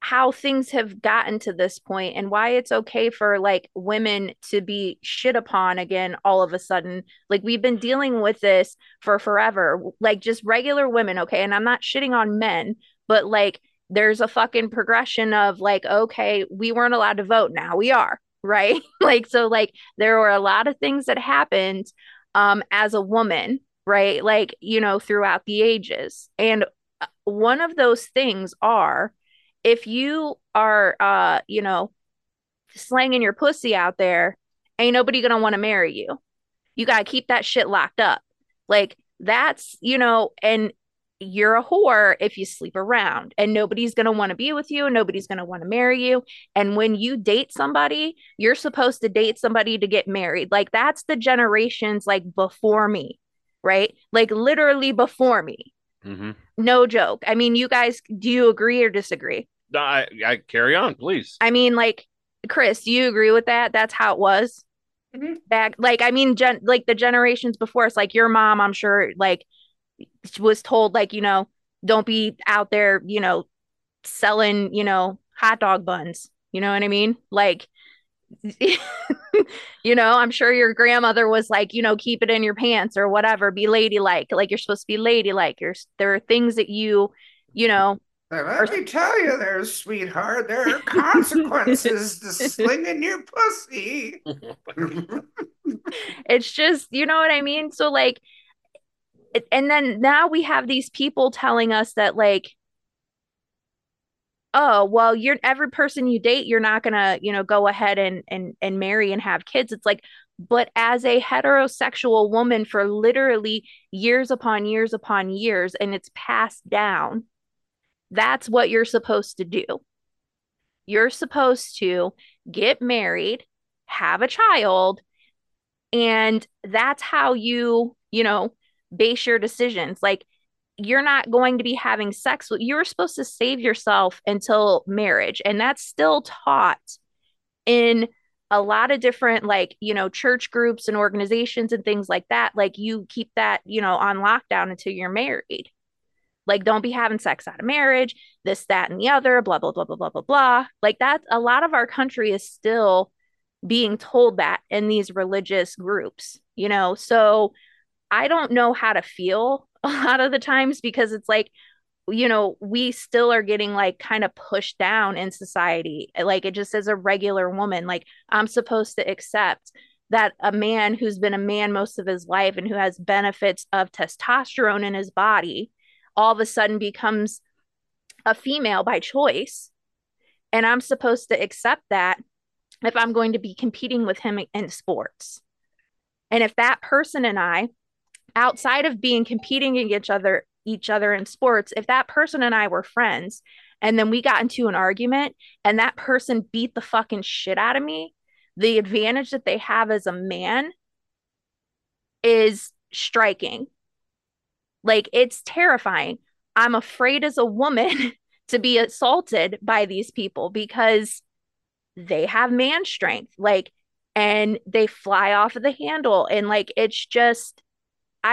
how things have gotten to this point and why it's okay for like women to be shit upon again all of a sudden. Like we've been dealing with this for forever. Like just regular women, okay? And I'm not shitting on men, but like there's a fucking progression of like okay we weren't allowed to vote now we are right? Like so like there were a lot of things that happened um as a woman right? Like you know throughout the ages. And uh, one of those things are if you are uh you know slanging your pussy out there ain't nobody gonna want to marry you. You gotta keep that shit locked up. Like that's you know and you're a whore if you sleep around and nobody's going to want to be with you and nobody's going to want to marry you and when you date somebody you're supposed to date somebody to get married. Like that's the generations like before me right? Like literally before me. Mm-hmm. no joke. I mean you guys do you agree or disagree? I, I carry on, please. i mean like chris do you agree with that? That's how it was? Mhm. back like i mean gen- like the generations before us like your mom i'm sure like was told like you know don't be out there you know selling you know hot dog buns. You know what i mean? Like you know i'm sure your grandmother was like you know keep it in your pants or whatever be ladylike. Like you're supposed to be ladylike. You're there are things that you you know Let me tell you there, sweetheart, there are consequences to slinging your pussy. it's just you know what i mean? So like and then now we have these people telling us that like oh well you're every person you date you're not gonna you know go ahead and and and marry and have kids. It's like but as a heterosexual woman for literally years upon years upon years and it's passed down that's what you're supposed to do. You're supposed to get married have a child and that's how you you know base your decisions. Like you're not going to be having sex you're supposed to save yourself until marriage and that's still taught in a lot of different like you know church groups and organizations and things like that. Like you keep that you know on lockdown until you're married. Like don't be having sex out of marriage this that and the other blah blah blah blah blah blah blah. Like that a lot of our country is still being told that in these religious groups you know? So i don't know how to feel a lot of the times because it's like you know we still are getting like kind of pushed down in society. Like it just as a regular woman like i'm supposed to accept that a man who's been a man most of his life and who has benefits of testosterone in his body all of a sudden becomes a female by choice. And i'm supposed to accept that if i'm going to be competing with him in sports. And if that person and i outside of being competing against each other each other in sports if that person and i were friends and then we got into an argument and that person beat the fucking shit out of me the advantage that they have as a man is striking. Like it's terrifying. I'm afraid as a woman to be assaulted by these people because they have man strength like and they fly off of the handle and like it's just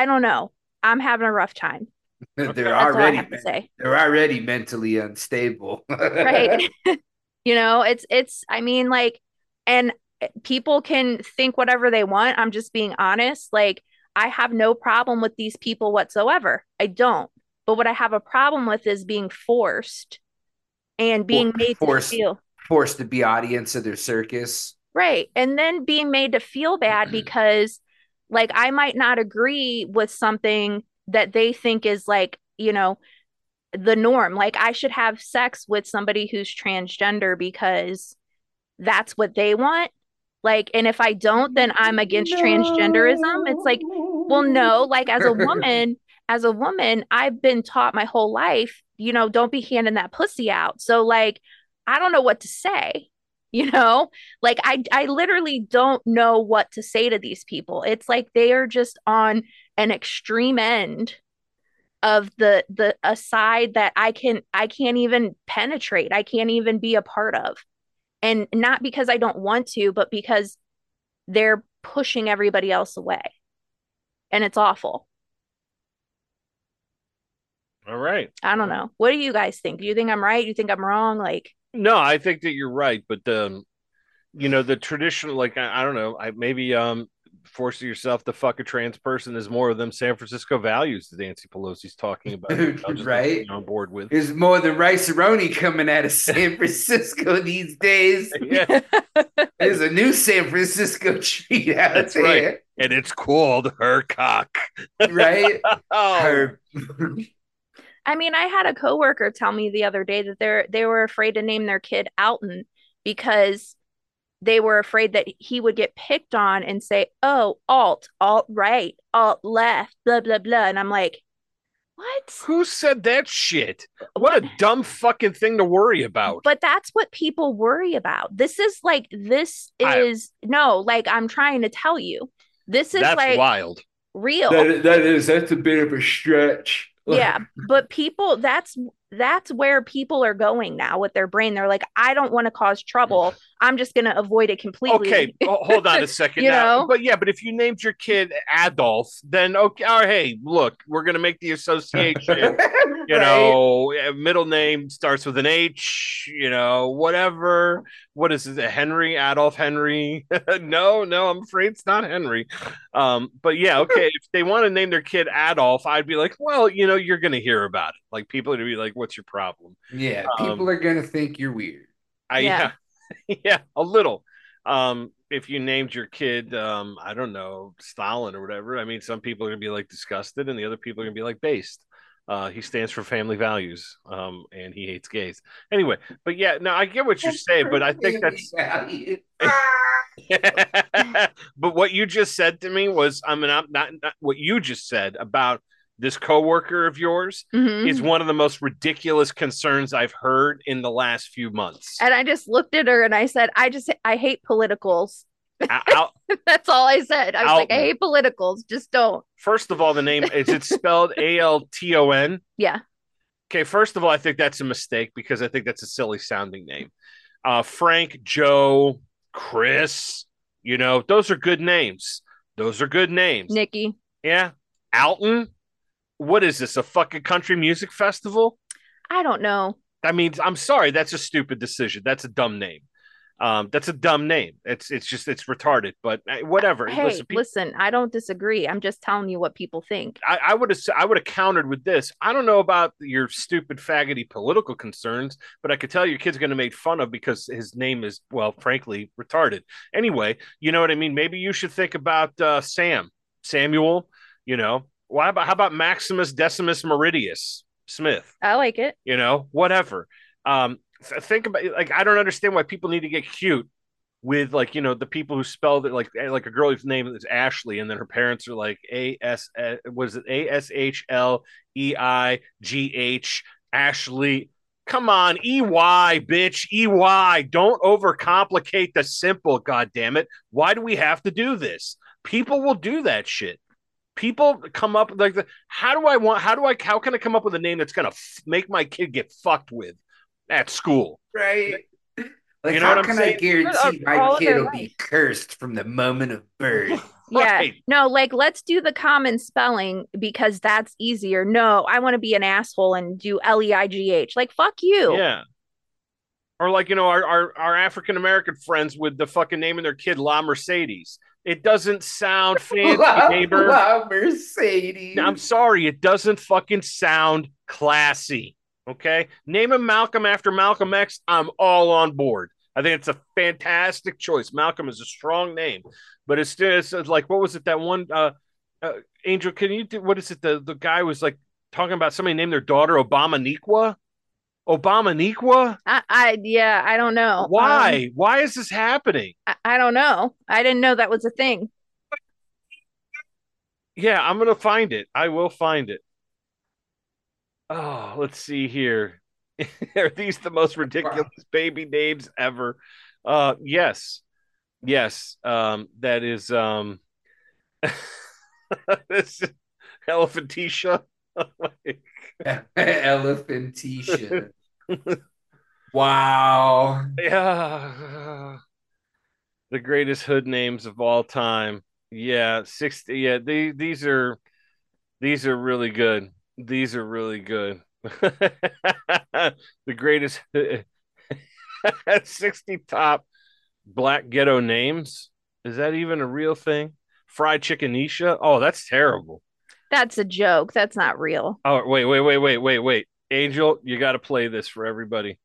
I don't know. I'm having a rough time. they're That's already say. they're already mentally unstable. Right. you know, it's it's I mean like and people can think whatever they want. I'm just being honest. Like I have no problem with these people whatsoever. I don't. But what I have a problem with is being forced and being For- made forced. to feel Forced to be audience of their circus. Right. And then being made to feel bad because, like, I might not agree with something that they think is like, you know, the norm. Like, I should have sex with somebody who's transgender because that's what they want. Like, and if I don't, then I'm against transgenderism. It's like, well, no, like, as a woman, as a woman, I've been taught my whole life, you know, don't be handing that pussy out. So, like, I don't know what to say you know? Like i i literally don't know what to say to these people. It's like they are just on an extreme end of the the a side that i can i can't even penetrate i can't even be a part of. And not because i don't want to but because they're pushing everybody else away. And it's awful. All right. i don't know. What do you guys think? Do you think i'm right? Do you think i'm wrong? Like No, I think that you're right, but um, you know, the traditional, like I, I don't know, I maybe um, forcing yourself to fuck a trans person is more of them San Francisco values that Nancy Pelosi's talking about. Right. on board with. There's more than rice roni coming out of San Francisco these days. Yeah, There's a new San Francisco treat out That's there, and it's called her cock. right? Oh, Her- I mean, I had a coworker tell me the other day that they're they were afraid to name their kid Alton because they were afraid that he would get picked on and say, "Oh, alt, alt right, alt left, blah blah blah." And I'm like, "What?" who said that shit? What a dumb fucking thing to worry about. But that's what people worry about. This is like this I- is no, like I'm trying to tell you. This is That's like wild. real. that, that is that's a bit of a stretch. Yeah but people that's that's where people are going now with their brain they're like i don't want to cause trouble i'm just going to avoid it completely Okay, hold on a second You now. know? But yeah, but if you named your kid Adolf, then okay, all right, hey, look, we're gonna make the association. you know, eh, middle name starts with an H, you know, whatever. What is it? Henry, Adolf Henry? no, no, I'm afraid it's not Henry. Um, but yeah, okay, if they want to name their kid Adolf, I'd be like, well, you know, you're gonna hear about it. Like people are gonna be like, what's your problem? yeah, Um, people are gonna think you're weird. I Yeah. yeah, yeah, a little. Um, if you named your kid, um, I don't know, Stalin or whatever, I mean, some people are gonna be like disgusted, and the other people are gonna be like based. Uh, he stands for family values, um, and he hates gays. Anyway, but yeah, no, I get what you're saying, but I think that's. but what you just said to me was, I mean, I'm not, not what you just said about this coworker of yours Mhm. is one of the most ridiculous concerns I've heard in the last few months. And I just looked at her and I said, I just I hate politicals. Out- That's all I said. I was like, I hate politicals. Just don't. first of all, the name is it spelled A L T O N? Yeah. Okay, first of all, I think that's a mistake because I think that's a silly sounding name. Uh, Frank, Joe, Chris, you know, those are good names. Those are good names. Nikki. Yeah. Alton. What is this? A fucking country music festival? I don't know. I mean, I'm sorry, that's a stupid decision. That's a dumb name. Um, that's a dumb name. It's it's just it's retarded. But uh, whatever. Hey, Listen, listen, I don't disagree. I'm just telling you what people think. I, I would have I would have countered with this. I don't know about your stupid faggoty political concerns, but I could tell your kid's going to make fun of because his name is well, frankly, retarded. Anyway, you know what I mean. Maybe you should think about uh, Sam Samuel. You know, why about how about Maximus Decimus Meridius Smith? I like it. you know, whatever. Um, th- think about like I don't understand why people need to get cute with like you know the people who spelled it like eh, like a girl whose name is Ashley and then her parents are like A S eh, was it A S H L E I G H Ashley. Come on, EY, bitch, EY. Don't overcomplicate the simple, God damn it. Why do we have to do this? People will do that shit people come up like how do i want how do i how can i come up with a name that's gonna f- make my kid get fucked with at school right? Like, You know how what I'm can saying? I guarantee my kid their will be cursed from the moment of birth? Yeah. Right. No, like let's do the common spelling because that's easier. No, I want to be an asshole and do L E I G H. Like fuck you. yeah or like you know our our, our african american friends with the fucking name of their kid la mercedes it doesn't sound fancy neighbor La Mercedes. i'm sorry it doesn't fucking sound classy okay name him malcolm after malcolm x i'm all on board i think it's a fantastic choice malcolm is a strong name but it's it's like what was it that one uh, uh angel can you do what is it the the guy was like talking about somebody named their daughter obama Nikwa? Obama Nikwa? I, I yeah, I don't know. why Um, why is this happening I, I don't know. I didn't know that was a thing. yeah i'm gonna find it i will find it oh let's see here are these the most ridiculous baby names ever uh yes yes um that is um this elephantisha Elephantisha. wow. yeah. The greatest hood names of all time. Yeah 60 yeah they, these are these are really good. These are really good. The greatest 60 top black ghetto names? Is that even a real thing? Fried chickenisha oh that's terrible That's a joke. That's not real. Oh, wait, wait, wait, wait, wait, wait. Angel, you got to play this for everybody.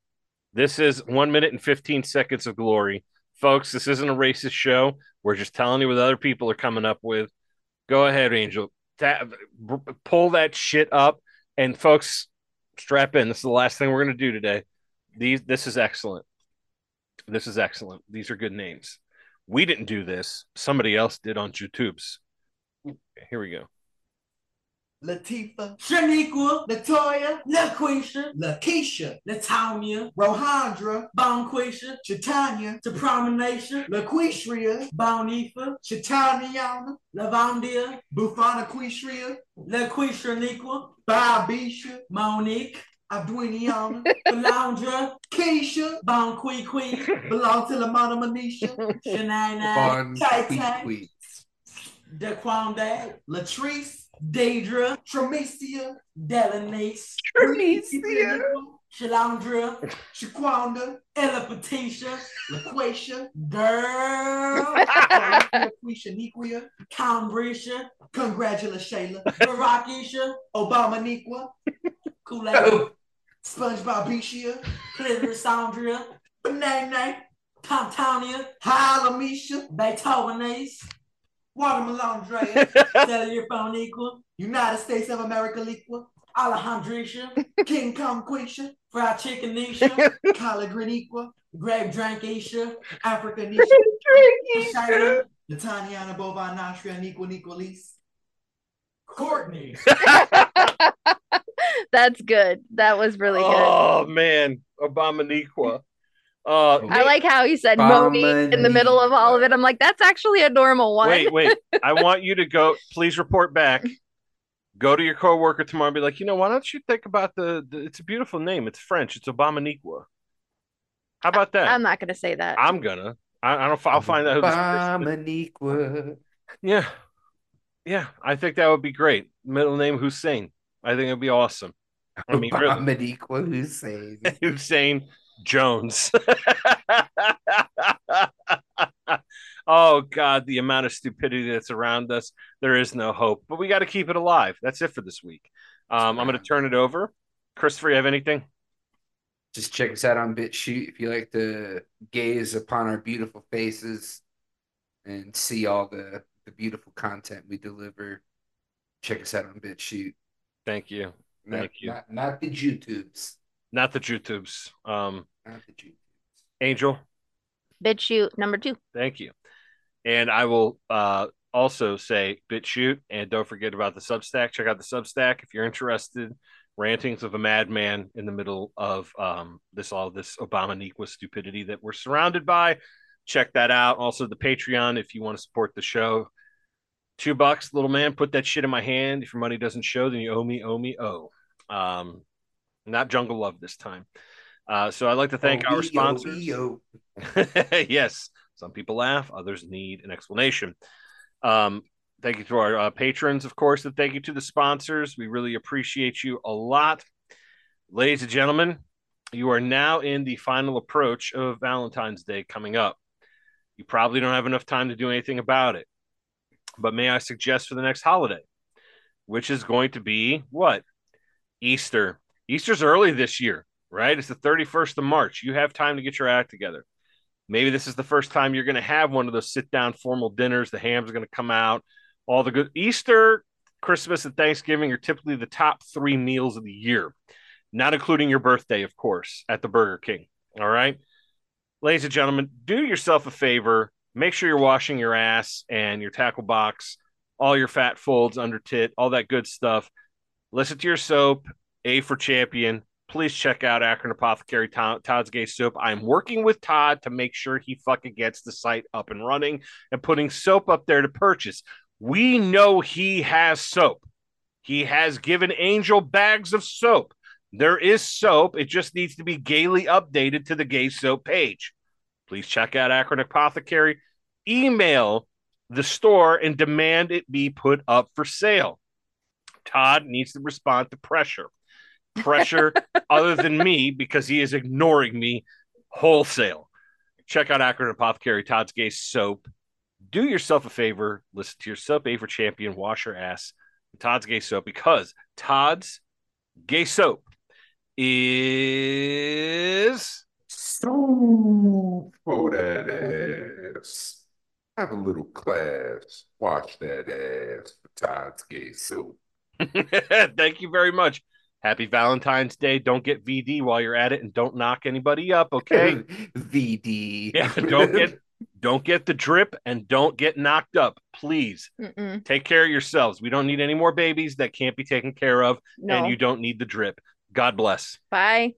This is one minute and 15 seconds of glory. Folks, this isn't a racist show. We're just telling you what other people are coming up with. Go ahead, Angel. Ta- pull that shit up. And folks, strap in. This is the last thing we're going to do today. These, this is excellent. This is excellent. These are good names. We didn't do this. Somebody else did on YouTube's. Here we go. Latifah, Shaniqua, Latoya, LaQuisha, LaKeisha, Latanya, Rohandra, Bonquisha, Chatanya, Tapromination, LaQuishria, Bonifa, Chataniana, Lavandia, Bufana Quishria, LaQuisha Niqua, Bobisha, Monique, Abduiniana, Belandra, Keisha, Bonquiqui, belong to La Mona Manisha, Shania, Bon Tai tweet Tai, tweet. Latrice, Daedra, Tramecia, Delanace, Tramecia. Shalandra, Shaquanda, Ella Patricia, LaQuisha, Girl, LaQuisha Niquia, Cambrisha, Congratulations, Shayla, Barakisha, Obama Niqua, Kool-Aid, Oh, SpongeBob Bishia, Clitoris Sandria, Banana, Towntownia, Halamisha, Beethovenese, Watermelon Drea, Telephone Equal, United States of America Equal, Alejandrisha, King Kong Quisha, Fried Chicken Nisha, Collard Green Equal, Grape Drank Asia, Africa Nisha, Shira, Lataniana Bovine Nostria, and Equal Equalis. Courtney. That's good. That was really good. Oh man, Obama Obamaniqua. Uh, I like how he said Monique in the middle of all of it. I'm like, that's actually a normal one. wait, wait. I want you to go. Please report back. Go to your coworker tomorrow and be like, you know, why don't you think about the? the it's a beautiful name. It's French. It's Obamaniqua. How about that? I'm not gonna say that. I'm gonna. I, I don't. I'll find out who this. Obamaniqua. Yeah, yeah. I think that would be great. Middle name Hussein. I think it'd be awesome. I mean, really. Obamaniqua Hussein. Hussein Jones. oh God, the amount of stupidity that's around us. There is no hope, but we got to keep it alive. That's it for this week. Um, I'm going to turn it over. Christopher, you have anything? Just check us out on BitChute if you like to gaze upon our beautiful faces and see all the, the beautiful content we deliver. Check us out on BitChute. Thank you. Not, Thank you. Not, not the YouTubes. Not the YouTubes. Um, Not the YouTubes. Angel, BitChute number two. thank you. And I will uh, also say BitChute. and don't forget about the Substack. Check out the Substack if you're interested. Rantings of a madman in the middle of um, this all this Obama stupidity that we're surrounded by. Check that out. Also, the Patreon if you want to support the show. Two bucks, little man. Put that shit in my hand. If your money doesn't show, then you owe me, owe me, owe. Um, not Jungle Love this time. Uh, so I'd like to thank Oh, our sponsors. we, oh. yes, some people laugh, others need an explanation. Um, thank you to our uh, patrons, of course, and thank you to the sponsors. We really appreciate you a lot. Ladies and gentlemen, you are now in the final approach of Valentine's Day coming up. You probably don't have enough time to do anything about it. But may I suggest for the next holiday, which is going to be what? Easter. Easter's early this year, right? It's the 31st of March. You have time to get your act together. Maybe this is the first time you're going to have one of those sit down formal dinners. The hams going to come out. All the good Easter, Christmas, and Thanksgiving are typically the top three meals of the year, not including your birthday, of course, at the Burger King. All right. Ladies and gentlemen, do yourself a favor. Make sure you're washing your ass and your tackle box, all your fat folds under tit, all that good stuff. Listen to your soap, A for champion. Please check out Akron Apothecary Todd- Todd's Gay Soap. I'm working with Todd to make sure he fucking gets the site up and running and putting soap up there to purchase. We know he has soap. He has given Angel bags of soap. There is soap. It just needs to be gaily updated to the gay soap page. Please check out Akron Apothecary. Email the store and demand it be put up for sale. Todd needs to respond to pressure. Pressure other than me because he is ignoring me wholesale. Check out Akron Apothecary Todd's Gay Soap. Do yourself a favor, listen to your soap, A for Champion, wash your ass. Todd's Gay Soap because Todd's Gay Soap is So for that ass. Have a little class. Wash that ass for Todd's gay Soap. Thank you very much. Happy Valentine's Day. Don't get VD while you're at it and don't knock anybody up, okay? VD. yeah, don't get don't get the drip and don't get knocked up. Please Mm-mm. take care of yourselves. We don't need any more babies that can't be taken care of, No. and you don't need the drip. God bless. Bye.